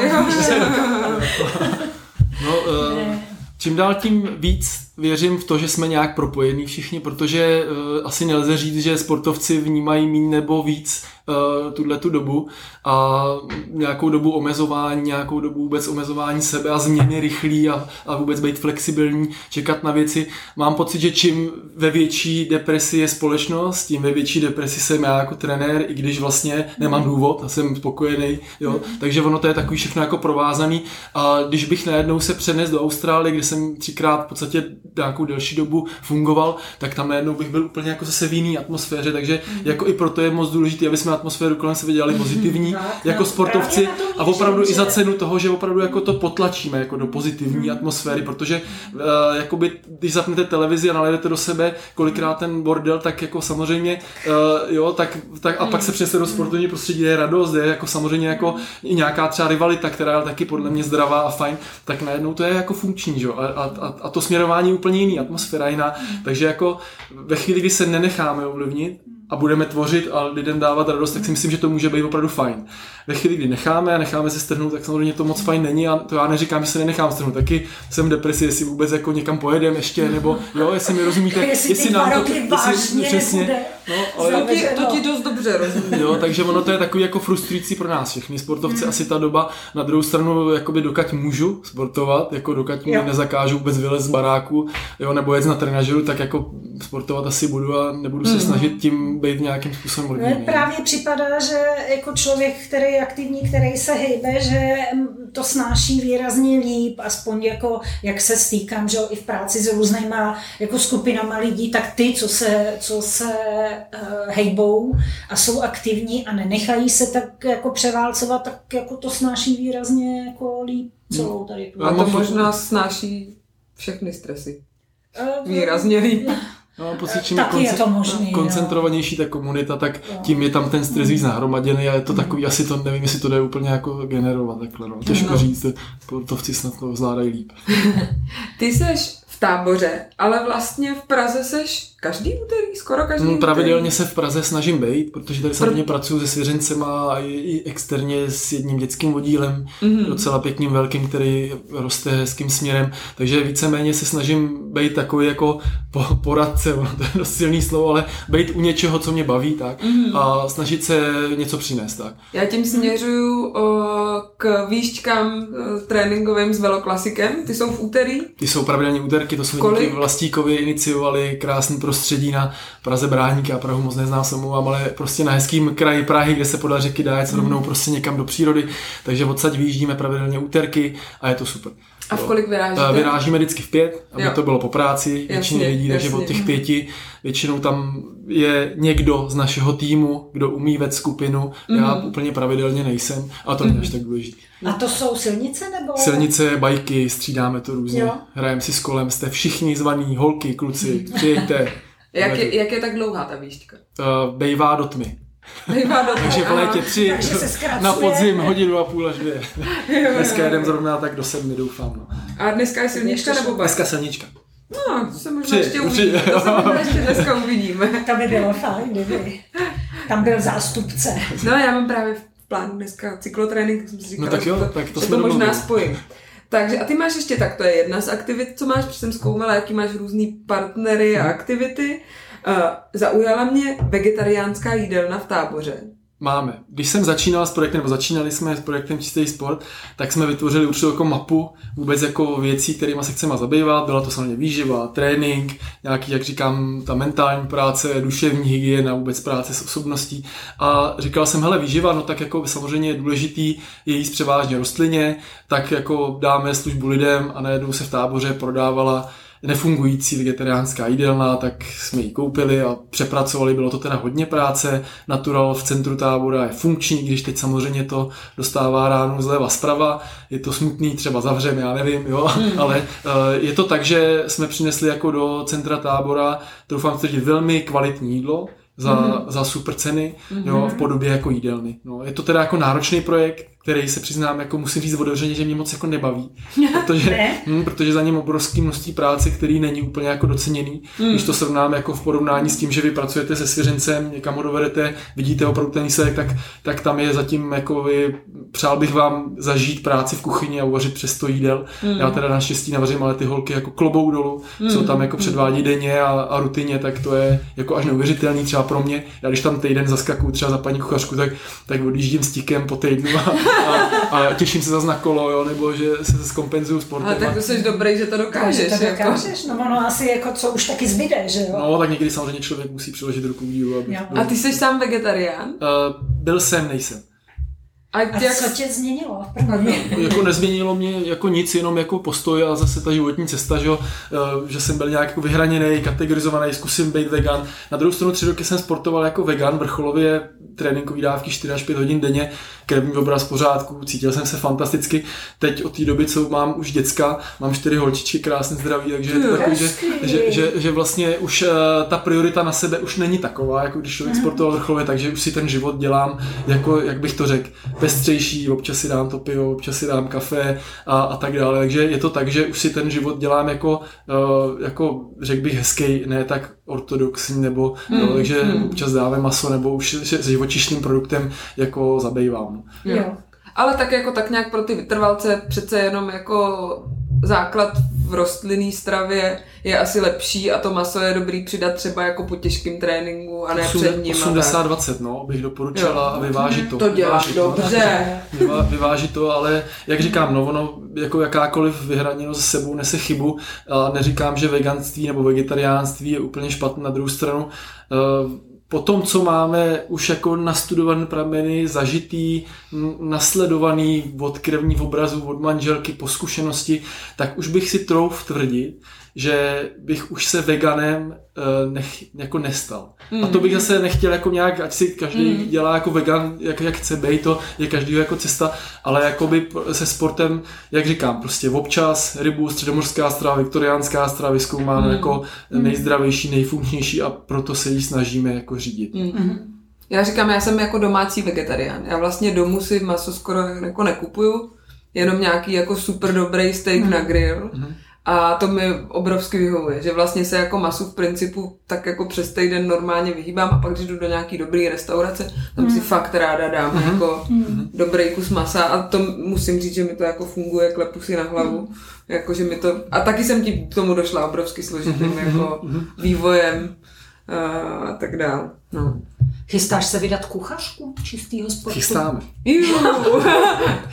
no, uh, čím dál tím víc věřím v to, že jsme nějak propojení všichni, protože uh, asi nelze říct, že sportovci vnímají méně nebo víc uh, tuhle tu dobu a nějakou dobu omezování, nějakou dobu vůbec omezování sebe a změny rychlý a, a vůbec být flexibilní, čekat na věci. Mám pocit, že čím ve větší depresi je společnost, tím ve větší depresi jsem já jako trenér, i když vlastně nemám důvod a jsem spokojený, jo. Takže ono to je takový všechno jako provázaný a když bych najednou se přenes do Austrálie, kde jsem třikrát v podstatě nějakou delší dobu fungoval, tak tam najednou bych byl úplně jako zase v jiný atmosféře, takže mm. jako i proto je moc důležité, aby jsme atmosféru kolem sebe dělali pozitivní, mm. jako sportovci a opravdu i za cenu toho, že opravdu jako to potlačíme jako do pozitivní mm. atmosféry, protože uh, jakoby, když zapnete televizi a naledete do sebe kolikrát ten bordel, tak jako samozřejmě uh, jo, tak, tak a pak se přesně do sportovní prostředí je radost, je jako samozřejmě jako i nějaká třeba rivalita, která je taky podle mě zdravá a fajn, tak najednou to je jako funkční, že? A, a, a to směrování úplně jiný, atmosféra jiná, takže jako ve chvíli, kdy se nenecháme ovlivnit a budeme tvořit a lidem dávat radost, tak si myslím, že to může být opravdu fajn. Ve chvíli, kdy necháme a necháme se strhnout, tak samozřejmě to moc fajn není a to já neříkám, že se nenechám strhnout. Taky jsem v depresi, jestli vůbec jako někam pojedeme ještě, nebo jo, jestli mi rozumíte, jestli, jestli nám to, jestli, přesně, no, ale to, ti, to ti dost dobře rozumím. Jo, takže ono to je takový jako frustrující pro nás všechny sportovci, hmm. asi ta doba. Na druhou stranu, jakoby dokud můžu sportovat, jako dokud mi nezakážu vůbec vylez z baráku, jo, nebo jet na trenažeru, tak jako sportovat asi budu a nebudu se hmm. snažit tím být nějakým způsobem odměněný. Právě připadá, že jako člověk, který je aktivní, který se hejbe, že to snáší výrazně líp, aspoň jako jak se stýkám, že i v práci s různýma jako skupinama lidí, tak ty, co se, co se uh, hejbou a jsou aktivní a nenechají se tak jako převálcovat, tak jako to snáší výrazně jako líp celou tady tu. A to možná snáší všechny stresy. Uh, Výrazně líp. No, mám pocit, čím je, konce- je to možný, koncentrovanější ta komunita, tak tím je tam ten stres víc nahromaděný a je to takový, asi to nevím, jestli to jde úplně jako generovat takhle, no. Těžko no. říct, sportovci snad to zvládají líp. Ty seš v táboře, ale vlastně v Praze seš Každý úterý, skoro každý mm, Pravidelně úterý. se v Praze snažím být, protože tady samozřejmě Pr- pracuji se svěřencema a i, externě s jedním dětským oddílem, mm-hmm. docela pěkným velkým, který roste hezkým směrem. Takže víceméně se snažím být takový jako po, poradce, to je dost silný slovo, ale být u něčeho, co mě baví, tak. Mm-hmm. A snažit se něco přinést, tak. Já tím směřuju o, k výšťkám o, tréninkovým s veloklasikem. Ty jsou v úterý? Ty jsou pravidelně úterky, to jsou díky Vlastíkovi iniciovali krásný prostředí na Praze Bráníky a Prahu moc neznám, se omlouvám, ale prostě na hezkým kraji Prahy, kde se podle řeky dá jet mm. rovnou prostě někam do přírody, takže odsaď vyjíždíme pravidelně úterky a je to super. A v kolik vyrážíte? Eh, vyrážíme vždycky v pět, aby jo. to bylo po práci, většině lidí, takže od těch pěti většinou tam je někdo z našeho týmu, kdo umí vést skupinu, mm. já úplně pravidelně nejsem, a to není mm. až tak důležité. A to jsou silnice nebo? Silnice, bajky, střídáme to různě, hrajeme si s kolem, jste všichni zvaní, holky, kluci, přijďte. Jak, je, jak je tak dlouhá ta výšťka? Uh, bejvá do tmy. Takže v létě tři, na podzim hodinu a půl až dvě. Dneska jedem zrovna tak do sedmi, doufám. No. A dneska je silnička nebo bajka? Dneska silnička. No, to se možná ještě uvidíme. To se možná ještě dneska uvidíme. To by bylo fajn, kdyby tam byl zástupce. No, já mám právě v plánu dneska cyklotrénink, tak jsem si říkala, no, tak jo, to, tak to, že to možná spojím. Takže a ty máš ještě tak, to je jedna z aktivit, co máš, protože jsem zkoumala, jaký máš různý partnery a aktivity. Uh, zaujala mě vegetariánská jídelna v táboře. Máme. Když jsem začínal s projektem, nebo začínali jsme s projektem Čistý sport, tak jsme vytvořili určitou jako mapu vůbec jako věcí, kterými se chceme zabývat. Byla to samozřejmě výživa, trénink, nějaký, jak říkám, ta mentální práce, duševní hygiena, vůbec práce s osobností. A říkal jsem, hele, výživa, no tak jako samozřejmě je důležitý je jíst převážně rostlině, tak jako dáme službu lidem a najednou se v táboře prodávala nefungující vegetariánská jídelna, tak jsme ji koupili a přepracovali. Bylo to teda hodně práce. Natural v centru tábora je funkční, když teď samozřejmě to dostává ránu zleva zprava. Je to smutný, třeba zavřeme, já nevím, jo, hmm. ale uh, je to tak, že jsme přinesli jako do centra tábora, doufám, že velmi kvalitní jídlo, za, mm-hmm. za super ceny, mm-hmm. jo, v podobě jako jídelny. No, je to teda jako náročný projekt, který se přiznám, jako musím říct otevřeně, že mě moc jako nebaví. Protože, hm, protože za ním obrovský množství práce, který není úplně jako doceněný. Mm. Když to srovnám jako v porovnání s tím, že vy pracujete se svěřencem, někam ho dovedete, vidíte opravdu ten výsledek, tak, tak tam je zatím jako vy, přál bych vám zažít práci v kuchyni a uvařit přes to jídel. Mm. Já teda naštěstí navařím, ale ty holky jako klobou dolů, mm. co tam jako předvádí denně a, a rutině, tak to je jako až neuvěřitelný třeba pro mě. Já když tam týden zaskakuju třeba za paní kuchařku, tak, tak odjíždím s tikem po týdnu a, a, a těším se zase na kolo, jo, nebo že se zkompenzuju sportem. Ale tak to jsi dobrý, že to dokážeš. To dokážeš, jako. no ono asi jako co už taky zbyde, že jo? No, tak někdy samozřejmě člověk musí přiložit ruku k dílu. Aby a ty jsi sám vegetarián? Uh, byl jsem, nejsem. A, a jak... co tě změnilo? jako nezměnilo mě jako nic, jenom jako postoj a zase ta životní cesta, že, že jsem byl nějak jako vyhraněný, kategorizovaný, zkusím být vegan. Na druhou stranu tři roky jsem sportoval jako vegan, vrcholově tréninkové dávky 4 až 5 hodin denně, krevní obraz pořádku, cítil jsem se fantasticky. Teď od té doby, co mám už děcka, mám čtyři holčičky, krásně zdraví, takže je to takový, že, že, že, že, vlastně už uh, ta priorita na sebe už není taková, jako když člověk mhm. sportoval vrcholově, takže už si ten život dělám, jako, jak bych to řekl, pestřejší, občas si dám to pivo, občas si dám kafe a, a tak dále. Takže je to tak, že už si ten život dělám jako, uh, jako řekl bych, hezký, ne tak ortodoxní, nebo mm, jo, takže mm. občas dáme maso, nebo už s živočišným produktem jako zabývám. Jo. jo. Ale tak jako tak nějak pro ty vytrvalce přece jenom jako základ v rostlinné stravě je asi lepší a to maso je dobrý přidat třeba jako po těžkém tréninku a ne 8, před ním. 80-20, no, bych doporučila a vyvážit to. To děláš vyvážit dobře. Vyvážit to, ale jak říkám, no ono jako jakákoliv vyhraněnost s sebou nese chybu a neříkám, že veganství nebo vegetariánství je úplně špatné na druhou stranu. Uh, po tom, co máme už jako nastudované prameny, zažitý, nasledovaný od krevních obrazů, od manželky, po zkušenosti, tak už bych si trouf tvrdit, že bych už se veganem uh, nech, jako nestal. Mm. A to bych zase nechtěl jako nějak, ať si každý mm. dělá jako vegan, jak, jak chce být, to je každý jako cesta, ale jako by se sportem, jak říkám, prostě občas rybu, středomořská strava, viktoriánská strava vyskoumáno mm. jako mm. nejzdravější, nejfunkčnější a proto se jí snažíme jako řídit. Mm. Já říkám, já jsem jako domácí vegetarián. Já vlastně domů si maso skoro jako nekupuju, jenom nějaký jako super dobrý steak mm. na grill. Mm a to mi obrovsky vyhovuje, že vlastně se jako masu v principu tak jako přes týden normálně vyhýbám a pak, když jdu do nějaký dobrý restaurace, tam mm. si fakt ráda dám mm. jako mm. dobrý kus masa a to musím říct, že mi to jako funguje, klepu si na hlavu. Mm. Jako, že mi to, a taky jsem ti k tomu došla obrovsky složitým mm. jako vývojem a tak dále. No. Chystáš se vydat kuchařku čistého sportu? Chystáme.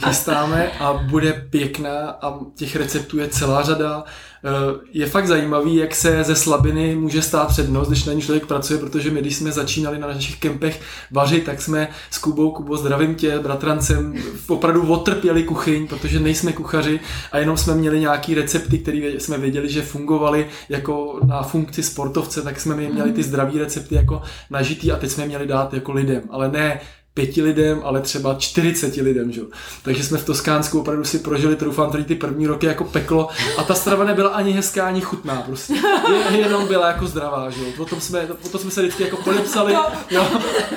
Chystáme a bude pěkná a těch receptů je celá řada. Eh, je fakt zajímavý, jak se ze slabiny může stát přednost, když na ní člověk pracuje, protože my, když jsme začínali na našich kempech vařit, tak jsme s Kubou, Kubo, zdravím tě, bratrancem, opravdu otrpěli kuchyň, protože nejsme kuchaři a jenom jsme měli nějaký recepty, které jsme věděli, že fungovaly jako na funkci sportovce, tak jsme měli ty zdraví recepty jako nažitý a teď jsme měli dát jako lidem, ale ne pěti lidem, ale třeba 40 lidem, že? Takže jsme v Toskánsku opravdu si prožili, troufám tady ty první roky jako peklo a ta strava nebyla ani hezká, ani chutná prostě. Je, jenom byla jako zdravá, že? O tom jsme, o tom jsme se vždycky jako podepsali. No, jo.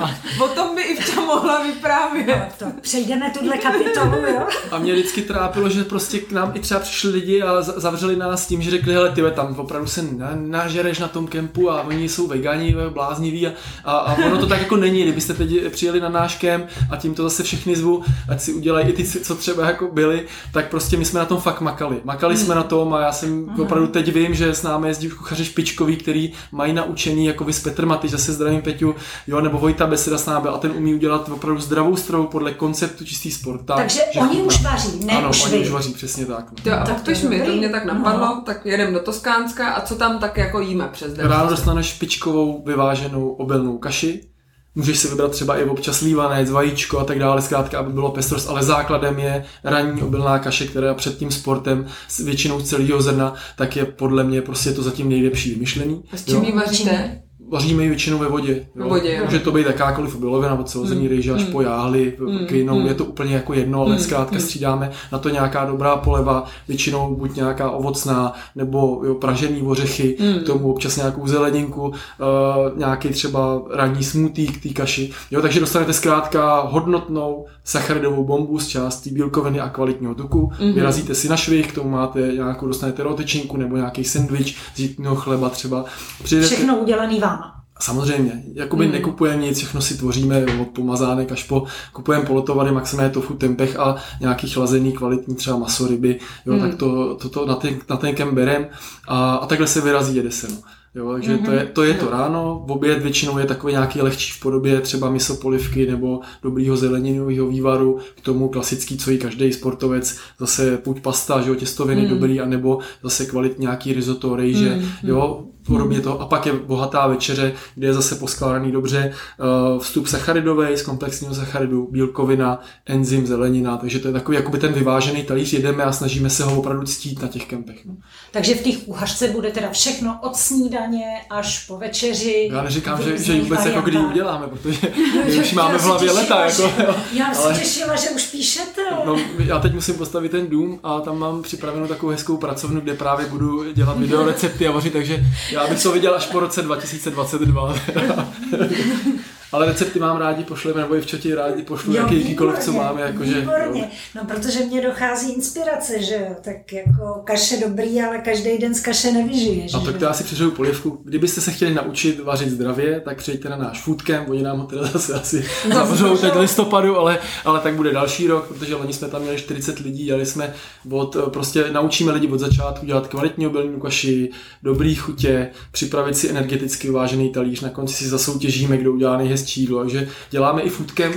A... O tom by Ivča mohla vyprávět. No, to přejdeme tuhle kapitolu, jo? A mě vždycky trápilo, že prostě k nám i třeba přišli lidi a zavřeli nás tím, že řekli, hele, ty tam opravdu se nažereš na tom kempu a oni jsou vegani, blázniví a, a, a ono to tak jako není, kdybyste teď přijeli na náš Tomáškem a tímto zase všechny zvu, ať si udělají i ty, co třeba jako byli, tak prostě my jsme na tom fakt makali. Makali hmm. jsme na tom a já jsem Aha. opravdu teď vím, že s námi jezdí kuchaři špičkoví, který mají naučení jako vy s Petr Maty, zase zdravím Peťu, jo, nebo Vojta Beseda s námi a ten umí udělat opravdu zdravou stravu podle konceptu čistý sport. Tak, Takže oni už vaří, ne ano, už oni vy. už vaří, přesně tak. No. Jo, tak to mi, to mě tak napadlo, no. tak jedem do Toskánska a co tam tak jako jíme přes den? Ráno dostaneš špičkovou vyváženou obilnou kaši, Můžeš si vybrat třeba i občas lívanec, vajíčko a tak dále, zkrátka, aby bylo pestrost, ale základem je ranní obilná kaše, která před tím sportem s většinou celého zrna, tak je podle mě prostě to zatím nejlepší vymyšlení. A s čím ji vaříte? Vaříme ji většinou ve vodě. Ve vodě Může to být jakákoliv obilovina, od celozemní mm. rejže až mm. po jáhly, mm. kvinou, mm. je to úplně jako jedno, ale mm. zkrátka mm. střídáme na to nějaká dobrá poleva, většinou buď nějaká ovocná, nebo jo, pražený ořechy, mm. k tomu občas nějakou zeleninku, uh, nějaký třeba ranní smoothie k té kaši. Jo, takže dostanete zkrátka hodnotnou sacharidovou bombu z části bílkoviny a kvalitního tuku. Mm. Vyrazíte si na švih, k tomu máte nějakou, dostanete rotečinku nebo nějaký sendvič z chleba třeba. Přijdete... Všechno udělaný vám. Samozřejmě, jakoby mm. nekupujeme nic, všechno si tvoříme od pomazánek až po, kupujeme polotovary, maximálně tofu, tempeh a nějaký chlazený kvalitní třeba maso, ryby, jo, mm. tak to, to, to na, ten, na ten kem berem a, a takhle se vyrazí, jede se. No. Jo, takže mm-hmm. to, je, to je to ráno, v oběd většinou je takový nějaký lehčí v podobě třeba miso polivky nebo dobrýho zeleninového vývaru, k tomu klasický, co i každý sportovec, zase buď pasta, že jo, těstoviny mm. dobrý, anebo zase kvalitní nějaký risotto, rejže, mm. jo, podobně to. A pak je bohatá večeře, kde je zase poskládaný dobře eh, vstup sacharidový z komplexního sacharidu, bílkovina, enzym, zelenina, takže to je takový jakoby ten vyvážený talíř, jedeme a snažíme se ho opravdu ctít na těch kempech. No. Takže v těch kuchařce bude teda všechno od snídaně až po večeři. Já neříkám, že, že vůbec jako kdy uděláme, protože my už máme v hlavě leta. Jako, jo. Já jsem ale... těšila, že už píšete. No, já teď musím postavit ten dům a tam mám připravenou takovou hezkou pracovnu, kde právě budu dělat video recepty a vařit, takže já bych to viděl až po roce 2022. Ale recepty mám rádi, pošleme, nebo i v četě rádi pošlu, jaký, jakýkoliv, co máme. Jakože, výborně. No, protože mě dochází inspirace, že jo, tak jako kaše dobrý, ale každý den z kaše nevyžiješ. A tak to já si přežiju polivku. Kdybyste se chtěli naučit vařit zdravě, tak přijďte na náš foodcamp, oni nám ho teda zase asi zavřou teď listopadu, ale, ale tak bude další rok, protože loni jsme tam měli 40 lidí, dělali jsme od, prostě naučíme lidi od začátku dělat kvalitní obilninu kaši, dobrý chutě, připravit si energeticky uvážený talíř, na konci si zasoutěžíme, kdo udělá nejhezčí jídlo, takže děláme i foodcamp,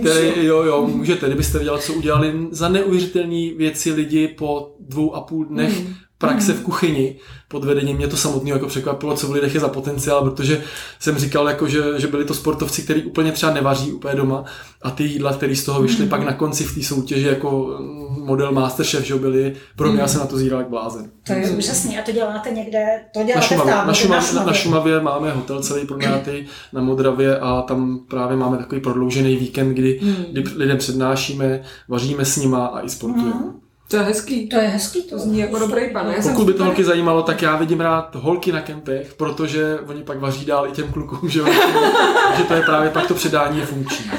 který, jo, jo, můžete, kdybyste dělat, co udělali za neuvěřitelné věci lidi po dvou a půl dnech mm praxe v kuchyni pod vedením mě to samotného jako překvapilo, co v lidech je za potenciál, protože jsem říkal, jako, že, že byli to sportovci, kteří úplně třeba nevaří úplně doma a ty jídla, které z toho vyšly mm. pak na konci v té soutěži jako model Masterchef, že byli, pro mě mm. já jsem na to zíral jak blázen. To je úžasný a to děláte někde, to děláte na Šumavě, v na, Šumavě, na, Šumavě. na Šumavě máme hotel celý pronátý na Modravě a tam právě máme takový prodloužený víkend, kdy, mm. kdy lidem přednášíme, vaříme s nima a i sportujeme. Mm. To je hezký. To je hezký, to zní jako dobrý pan. Já Pokud by to holky zajímalo, tak já vidím rád holky na kempech, protože oni pak vaří dál i těm klukům, že, že to je právě pak to předání je funkční.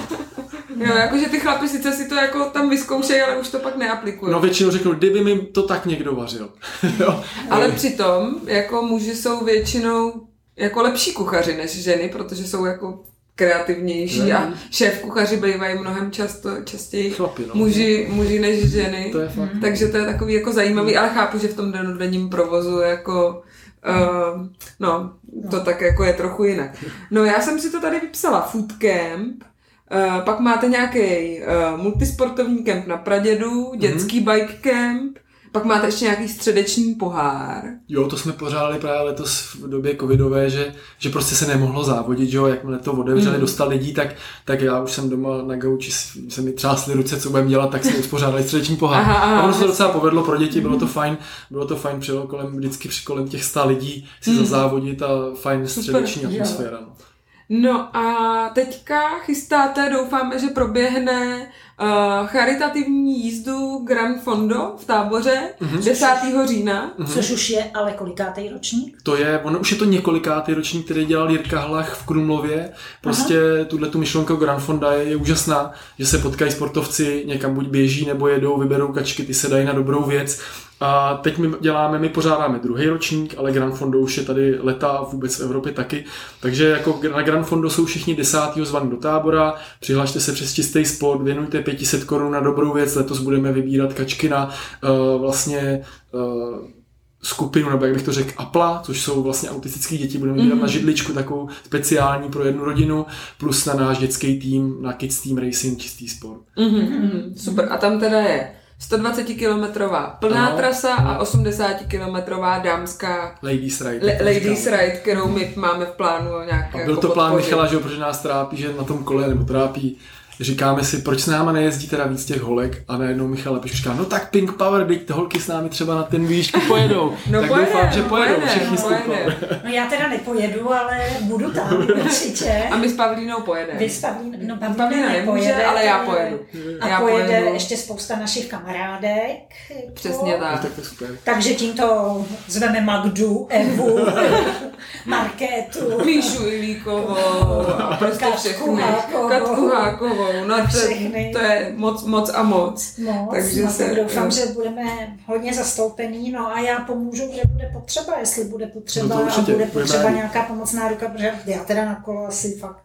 Jo, jakože ty chlapi sice si to jako tam vyzkoušejí, ale už to pak neaplikují. No většinou řeknu, kdyby mi to tak někdo vařil. jo. Ale přitom, jako muži jsou většinou jako lepší kuchaři než ženy, protože jsou jako kreativnější mm. a šéf kuchaři bývají mnohem často, častěji Chlapi, no. muži, muži než ženy. To je fakt. Takže to je takový jako zajímavý, ale chápu, že v tom denodenním provozu jako Uh, no, to no. tak jako je trochu jinak. No já jsem si to tady vypsala, food camp, uh, pak máte nějaký uh, multisportovní kemp na Pradědu, dětský mm-hmm. bike camp, pak máte ještě nějaký středeční pohár. Jo, to jsme pořádali právě letos v době covidové, že, že prostě se nemohlo závodit, že jo, jakmile to otevřeli, mm. dostal lidí, tak, tak já už jsem doma na gauči, se mi třásly ruce, co budeme dělat, tak jsme uspořádali středeční pohár. Aha, aha, a ono se to docela povedlo pro děti, bylo to mm. fajn, bylo to fajn, přijelo kolem, vždycky při kolem těch sta lidí si mm. zazávodit a fajn středeční atmosféra. No. No a teďka chystáte, doufáme, že proběhne uh, charitativní jízdu Grand Fondo v táboře mm-hmm. 10. října. Mm-hmm. Což už je ale kolikátý ročník? To je, ono už je to několikátý ročník, který dělal Jirka Hlach v Krumlově. Prostě tuhle tu myšlenku Grand Fonda je, je úžasná, že se potkají sportovci, někam buď běží nebo jedou, vyberou kačky, ty se dají na dobrou věc a teď my děláme, my pořádáme druhý ročník, ale Grand Fondo už je tady leta vůbec v Evropě taky. Takže jako na Grand Fondo jsou všichni desátýho zvaní do tábora, přihlašte se přes čistý sport, věnujte 500 korun na dobrou věc, letos budeme vybírat kačky na uh, vlastně uh, skupinu, nebo jak bych to řekl, Apla, což jsou vlastně autistické děti, budeme vybírat mm-hmm. na židličku takovou speciální pro jednu rodinu, plus na náš dětský tým, na Kids Team Racing, čistý sport. Mm-hmm. Super. A tam teda je 120-kilometrová plná ano, trasa ano. a 80-kilometrová dámská Ladies Ride. Le- Ladies Ride, kterou my máme v plánu nějak. byl jako to plán Michala, že protože nás trápí, že na tom kole nebo trápí říkáme si, proč s náma nejezdí teda víc těch holek a najednou Michal Lepeš říká, no tak Pink Power, teď ty holky s námi třeba na ten výšku pojedou. no tak pojede, doufám, že no pojedou pojede, všichni no pojede. No já teda nepojedu, ale budu tam určitě. A my s Pavlínou pojedeme. Vy s Pavlínou, no Pavlína, Pavlína nepojede, ale já pojedu. A já pojede pojedu. ještě spousta našich kamarádek. Jako. Přesně tak. No, tak to je super. Takže tímto zveme Magdu, Evu, Markétu. Míšu Ilíkovou a prostě všechny. Katku Hákovou. No to, to je moc, moc a moc. Moc, Takže no, se- tak doufám, jo. že budeme hodně zastoupení, no a já pomůžu, kde bude potřeba, jestli bude potřeba No a bude budeme potřeba rádi. nějaká pomocná ruka, protože já teda na kolo asi fakt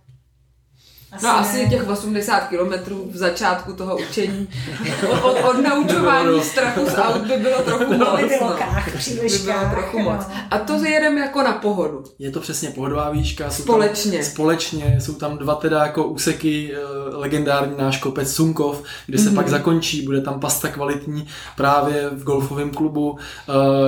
No asi těch 80 kilometrů v začátku toho učení. Od, od, od naučování strachu z aut by bylo trochu moc. by bylo no. kách, příliš by bylo kách, trochu no. moc. A to jedeme jako na pohodu. Je to přesně pohodová výška. Jsou Společně. Tam, společně. Jsou tam dva teda jako úseky, eh, legendární náš kopec Sunkov, kde se Mhm. pak zakončí, bude tam pasta kvalitní právě v golfovém klubu.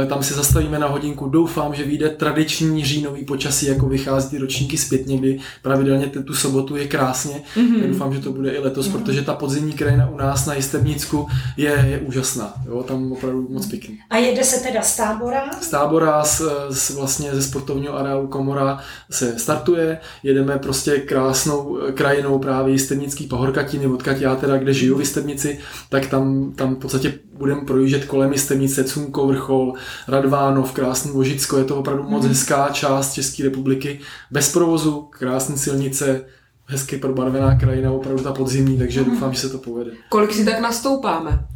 Eh, Tam si zastavíme na hodinku. Doufám, že vyjde tradiční říjnový počasí, jako vychází ty ročníky zpětně, kdy pravidelně tu sobotu je krásně. Mhm. Já doufám, že to bude i letos, protože ta podzimní krajina u nás na Jistebnicku je, je úžasná. Jo, tam opravdu moc pěkný. A jede se teda z tábora, Z tábora, z, z, vlastně ze sportovního areálu Komora se startuje, jedeme prostě krásnou krajinou právě Jistebnický pahorkatiny, odkud já teda, kde žiju v Jistebnici, tak tam, tam v podstatě budeme projíždět kolem Jistebnice, Cunko, vrchol, Radvánov, krásný Vožicko, je to opravdu moc hezká část České republiky, bez provozu, krásné silnice, hezky probarvená krajina, opravdu ta podzimní, takže mm. doufám, že se to povede. Kolik si tak nastoupáme?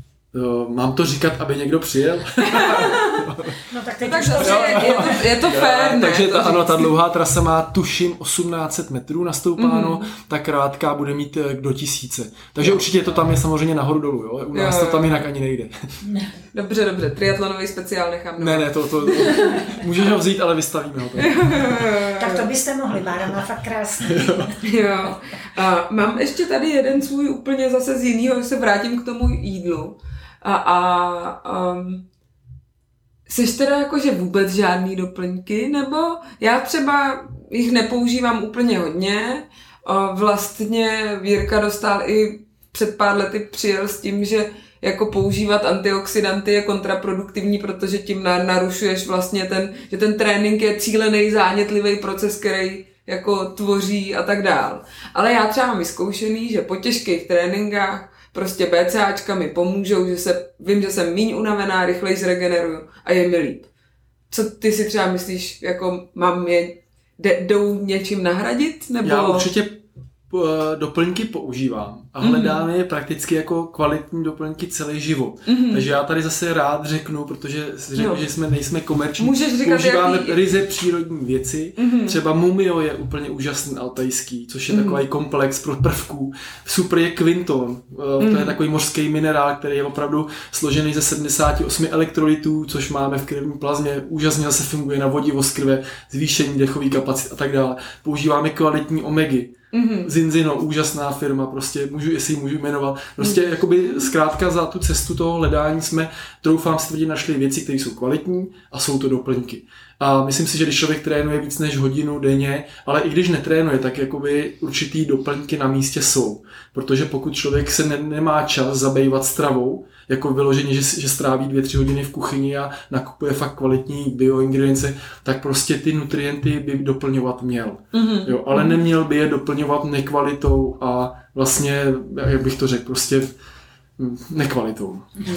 Mám to říkat, aby někdo přijel? no tak teď takže to, je, je, to, je to fér, ne? Takže ta, ano, ta dlouhá trasa má tuším 1800 metrů nastoupáno, mm-hmm. ta krátká bude mít eh, do tisíce. Takže určitě to tam je samozřejmě nahoru dolů, jo? U nás jo, to tam jinak ani nejde. Dobře, dobře, triatlonový speciál nechám. Ne, ne, to, to, to můžeš ho vzít, ale vystavíme ho. To. tak to byste mohli, Bára má fakt krásný. jo. A mám ještě tady jeden svůj úplně zase z jiného, že se vrátím k tomu jídlu. A, a um, Jsi teda jakože vůbec žádný doplňky, nebo já třeba jich nepoužívám úplně hodně. Vlastně Vírka dostal i před pár lety přijel s tím, že jako používat antioxidanty je kontraproduktivní, protože tím narušuješ vlastně ten, že ten trénink je cílený, zánětlivý proces, který jako tvoří a tak dál. Ale já třeba mám vyzkoušený, že po těžkých tréninkách prostě BCAčka mi pomůžou, že se, vím, že jsem míň unavená, rychleji zregeneruju a je mi líp. Co ty si třeba myslíš, jako mám je, jdou něčím nahradit? Nebo... Já určitě doplňky používám a hledám mm-hmm. je prakticky jako kvalitní doplňky celý život. Mm-hmm. Takže já tady zase rád řeknu, protože řeknu, že jsme nejsme komerční. Můžeš říkat, Používáme jaký... ryze přírodní věci. Mm-hmm. Třeba mumio je úplně úžasný altajský, což je mm-hmm. takový komplex pro prvků. Super je Quinton, mm-hmm. to je mhm. takový mořský minerál, který je opravdu složený ze 78 elektrolytů, což máme v krevní plazmě. Úžasně zase funguje na vodivost krve, zvýšení dechový kapacit a tak dále. Používáme kvalitní omegy Mm-hmm. Zinzino, úžasná firma, prostě můžu, jestli ji můžu jmenovat. Prostě mm-hmm. jakoby zkrátka za tu cestu toho hledání jsme, troufám si tvrdit, našli věci, které jsou kvalitní a jsou to doplňky. A myslím si, že když člověk trénuje víc než hodinu denně, ale i když netrénuje, tak jakoby určitý doplňky na místě jsou. Protože pokud člověk se ne, nemá čas zabývat stravou, jako vyloženě, že, že stráví dvě, tři hodiny v kuchyni a nakupuje fakt kvalitní bioingredience, tak prostě ty nutrienty by doplňovat měl. Mm-hmm. Jo, ale mhm. neměl by je doplňovat nekvalitou a vlastně, jak bych to řekl, prostě nekvalitou. Mm-hmm.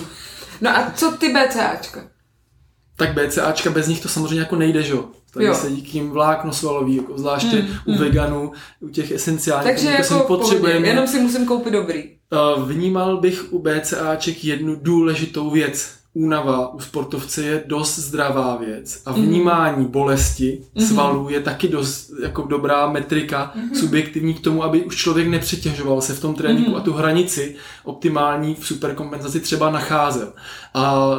No a co ty BCAčka? Tak BCAčka bez nich to samozřejmě jako nejde, že jo? Tady jo. se díky jim vlákno svalový, jako zvláště mm, u mm. veganů, u těch esenciálních, Takže jako potřebujeme. Jenom si musím koupit dobrý. Vnímal bych u BCAček jednu důležitou věc. Únava u sportovce je dost zdravá věc a mhm. vnímání bolesti mm-hmm. svalů je taky dost jako dobrá metrika mm-hmm. subjektivní k tomu, aby už člověk nepřetěžoval se v tom tréninku mm-hmm. a tu hranici optimální v superkompenzaci třeba nacházel. A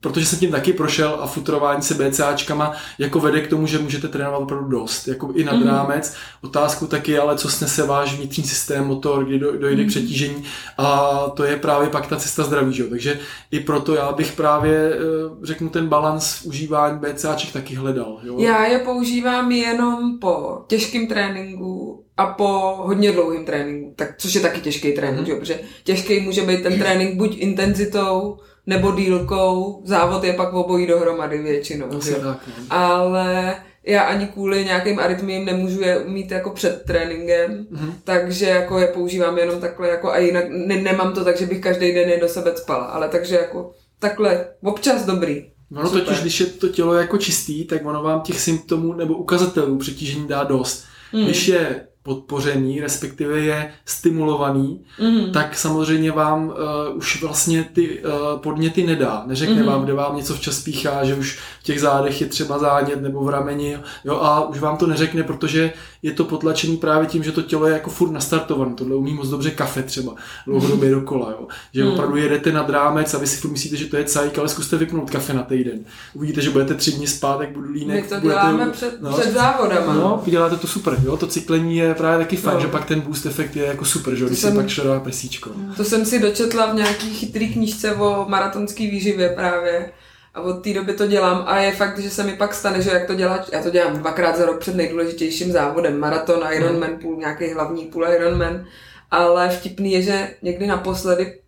protože jsem tím taky prošel a futrování se BCAčkama jako vede k tomu, že můžete trénovat opravdu dost, jako i nad mm. rámec. Otázku taky, ale co snese váš vnitřní systém, motor, kdy dojde mm. k přetížení a to je právě pak ta cesta zdraví, že? takže i proto já bych právě, eh, řeknu, ten balans užívání BCAček taky hledal. Jo? Já je používám jenom po těžkém tréninku a po hodně dlouhém tréninku, tak, což je taky těžký trénink, mm. že? protože těžký může být ten trénink buď intenzitou, nebo dílkou. Závod je pak obojí dohromady většinou. Asi tak, no. Ale já ani kvůli nějakým arytmím nemůžu je mít jako před tréninkem, mm-hmm. takže jako je používám jenom takhle jako a jinak ne, nemám to tak, že bych každý den je do sebe spala, ale takže jako takhle občas dobrý. No, no totiž, když je to tělo jako čistý, tak ono vám těch symptomů nebo ukazatelů přetížení dá dost. Mm. Když je podpořený, respektive je stimulovaný, mm. tak samozřejmě vám uh, už vlastně ty uh, podněty nedá. Neřekne mm. vám, kde vám něco včas píchá, že už v těch zádech je třeba zánět nebo v rameni, jo, a už vám to neřekne, protože je to potlačený právě tím, že to tělo je jako furt nastartované. Tohle umí moc dobře kafe třeba, dlouhodobě dokola, jo. Že mm. opravdu jedete nad rámec a vy si furt myslíte, že to je cajk, ale zkuste vypnout kafe na týden. Uvidíte, že budete tři dny spát, jak budu línek. My to děláme budete, před, no, před závodama. No, děláte to super, jo, to cyklení je právě taky fajn, no. že pak ten boost efekt je jako super, že když jsem, si pak šedá presíčko. To jsem si dočetla v nějaký chytrý knížce o maratonský výživě právě. A od té doby to dělám a je fakt, že se mi pak stane, že jak to dělá, já to dělám dvakrát za rok před nejdůležitějším závodem, maraton, Ironman, půl, nějaký hlavní půl Ironman, ale vtipný je, že někdy naposledy,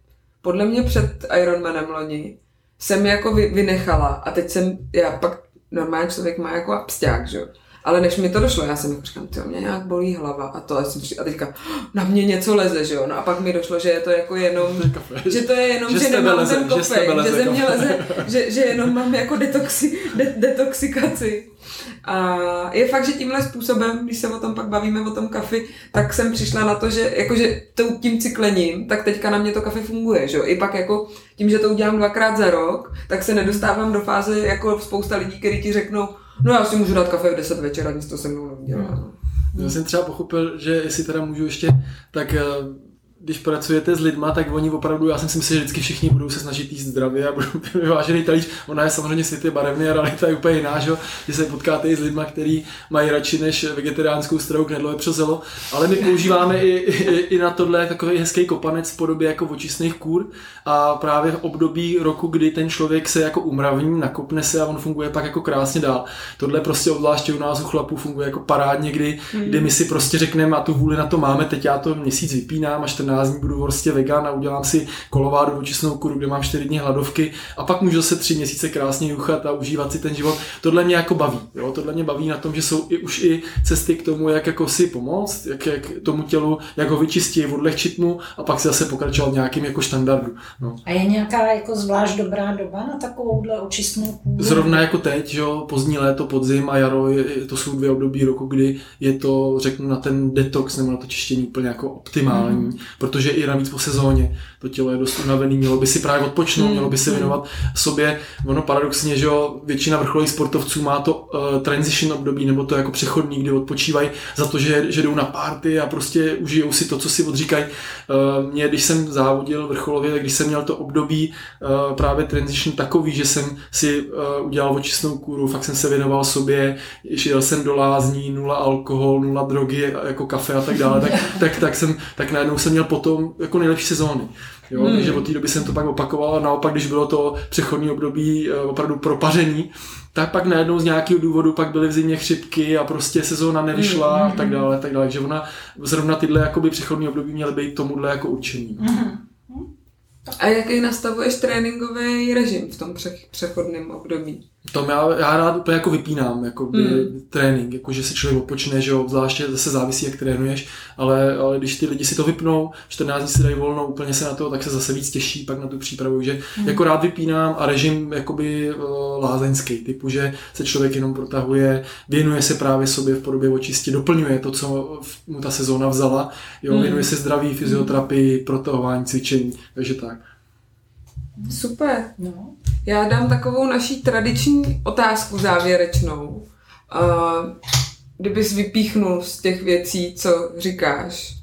podle mě před Ironmanem loni, jsem jako vy, vynechala a teď jsem, já pak normální člověk má jako absták, že Ale než mi to došlo, já jsem jako říkám, ty mě nějak bolí hlava a to a, jsem, a teďka na mě něco leze, že jo. No a pak mi došlo, že je to jako jenom, že to je jenom, že, že nemám leze, ten kofej, že, že ze mě leze, že, že jenom mám jako detoxi, de, detoxikaci. A je fakt, že tímhle způsobem, když se o tom pak bavíme o tom kafi, tak jsem přišla na to, že jakože tím cyklením, tak teďka na mě to kafe funguje, že jo. I pak jako tím, že to udělám dvakrát za rok, tak se nedostávám do fáze jako spousta lidí, kteří ti řeknou, no já si můžu dát kafe v 10 večera, nic to se mnou neudělá. Hmm. Já jsem třeba pochopil, že jestli teda můžu ještě, tak eh, když pracujete s lidma, tak oni opravdu, já jsem si myslel, že vždycky všichni budou se snažit jíst zdravě a budou vyvážený talíř. Ona je samozřejmě světě barevný a realita je úplně jiná, že, že se potkáte i s lidma, kteří mají radši než vegetariánskou stravu knedlo přezelo. Ale my používáme i, i, i, na tohle takový hezký kopanec v podobě jako očistných kůr a právě v období roku, kdy ten člověk se jako umravní, nakopne se a on funguje pak jako krásně dál. Tohle prostě obzvláště u nás u chlapů funguje jako parádně, kdy, kdy my si prostě řekneme a tu vůli na to máme, teď já to měsíc vypínám a 14 dní budu prostě vegan a udělám si kolovádu očistnou kuru, kde mám 4 dny hladovky a pak můžu se 3 měsíce krásně juchat a užívat si ten život. Tohle mě jako baví. Jo? Tohle mě baví na tom, že jsou i, už i cesty k tomu, jak jako si pomoct, jak, jak tomu tělu, jak ho vyčistit, odlehčit mu a pak si zase pokračovat v nějakým jako standardu. No. A je nějaká jako zvlášť dobrá doba na takovouhle očistnou kůru? Zrovna jako teď, že jo, pozdní léto, podzim a jaro, je, to jsou dvě období roku, kdy je to, řeknu, na ten detox nebo na to čištění úplně jako optimální, mm. Protože i navíc po sezóně to tělo je dost unavený, mělo by si právě odpočnout, mm. mělo by se hmm. věnovat sobě. Ono paradoxně, že jo, většina vrcholových sportovců má to uh, transition období, nebo to jako přechodní, kdy odpočívají za to, že, že jdou na party a prostě užijou si to, co si odříkají. Uh, mě, když jsem závodil vrcholově, tak když jsem měl to období uh, právě transition takový, že jsem si uh, udělal očistnou kůru, fakt jsem se věnoval sobě, šel jsem do lázní, nula alkohol, nula drogy, jako kafe a tak dále, tak, tak, tak, jsem, tak najednou jsem měl potom jako nejlepší sezóny. Jo, hmm. Takže od té doby jsem to pak opakoval a naopak, když bylo to přechodní období eh, opravdu propařený, tak pak najednou z nějakého důvodu pak byly v zimě chřipky a prostě sezóna nevyšla hmm. a tak dále, tak dále. Takže ona, zrovna tyhle jakoby přechodní období měly být tomuhle jako určený. Hmm. A jaký nastavuješ tréninkový režim v tom přechodném období? To já, já rád úplně jako vypínám, jako by mm. trénink, jako že si člověk odpočne, že jo, zvláště zase závisí, jak trénuješ, ale, ale když ty lidi si to vypnou, 14 dní si dají volno, úplně se na to, tak se zase víc těší pak na tu přípravu, že mm. jako rád vypínám a režim jakoby uh, lázeňský, typu, že se člověk jenom protahuje, věnuje se právě sobě v podobě očistě, doplňuje to, co mu ta sezóna vzala, jo, mm. věnuje se zdraví, fyzioterapii, protahování, cvičení, takže tak. Super. No. Já dám takovou naší tradiční otázku závěrečnou. Kdybys vypíchnul z těch věcí, co říkáš,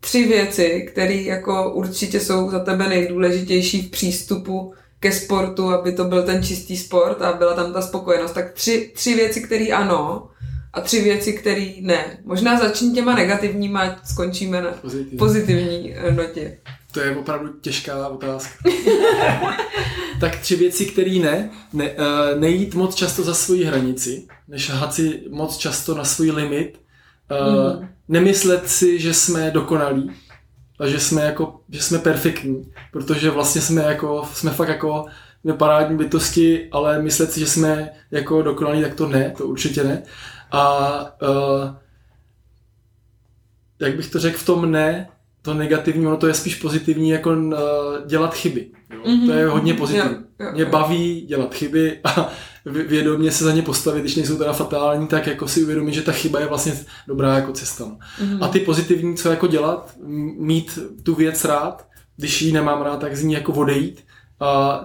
tři věci, které jako určitě jsou za tebe nejdůležitější v přístupu ke sportu, aby to byl ten čistý sport a byla tam ta spokojenost, tak tři, tři věci, které ano a tři věci, které ne. Možná začni těma negativníma a skončíme na pozitivní, pozitivní eh, notě. To je opravdu těžká otázka. tak tři věci, které ne. ne uh, nejít moc často za svoji hranici, nešahat si moc často na svůj limit. Uh, mm. Nemyslet si, že jsme dokonalí a že jsme, jako, že jsme perfektní, protože vlastně jsme, jako, jsme fakt jako parádní bytosti, ale myslet si, že jsme jako dokonalí, tak to ne, to určitě ne. A uh, jak bych to řekl v tom ne, to negativní, ono to je spíš pozitivní, jako uh, dělat chyby. Jo? Mm-hmm. To je hodně pozitivní. Jo, jo, Mě baví dělat chyby a vědomě se za ně postavit, když nejsou teda fatální, tak jako si uvědomit, že ta chyba je vlastně dobrá jako cesta. Mm-hmm. A ty pozitivní, co jako dělat, mít tu věc rád, když ji nemám rád, tak z ní jako odejít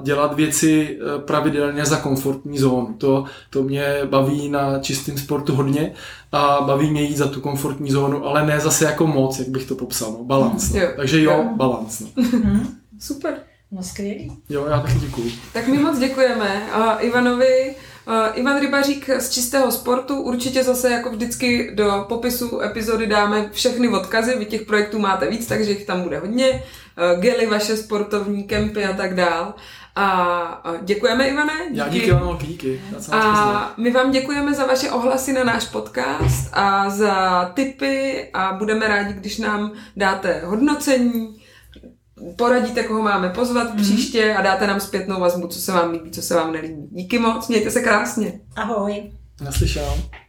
dělat věci eh, pravidelně za komfortní zónu. To, to mě baví na čistém sportu hodně a baví mě jít za tu komfortní zónu, ale ne zase jako moc, jak bych to popsal. No. Balans. No. Jo. Takže jo, balans. No. Mhm. Super. No skvělý. Jo, já taky děkuju. Tak my moc děkujeme uh, Ivanovi. Uh, Ivan Rybařík z čistého sportu. Určitě zase jako vždycky do popisu epizody dáme všechny odkazy. Vy těch projektů máte víc, takže jich tam bude hodně. Uh, gely vaše sportovní kempy a tak dál. A děkujeme, Ivane. Díky. Já díky vám díky. A my vám děkujeme za vaše ohlasy na náš podcast a za tipy a budeme rádi, když nám dáte hodnocení, poradíte, koho máme pozvat mm-hmm. příště a dáte nám zpětnou vazbu, co se vám líbí, co se vám nelíbí. Díky moc, mějte se krásně. Ahoj. Naslyšám.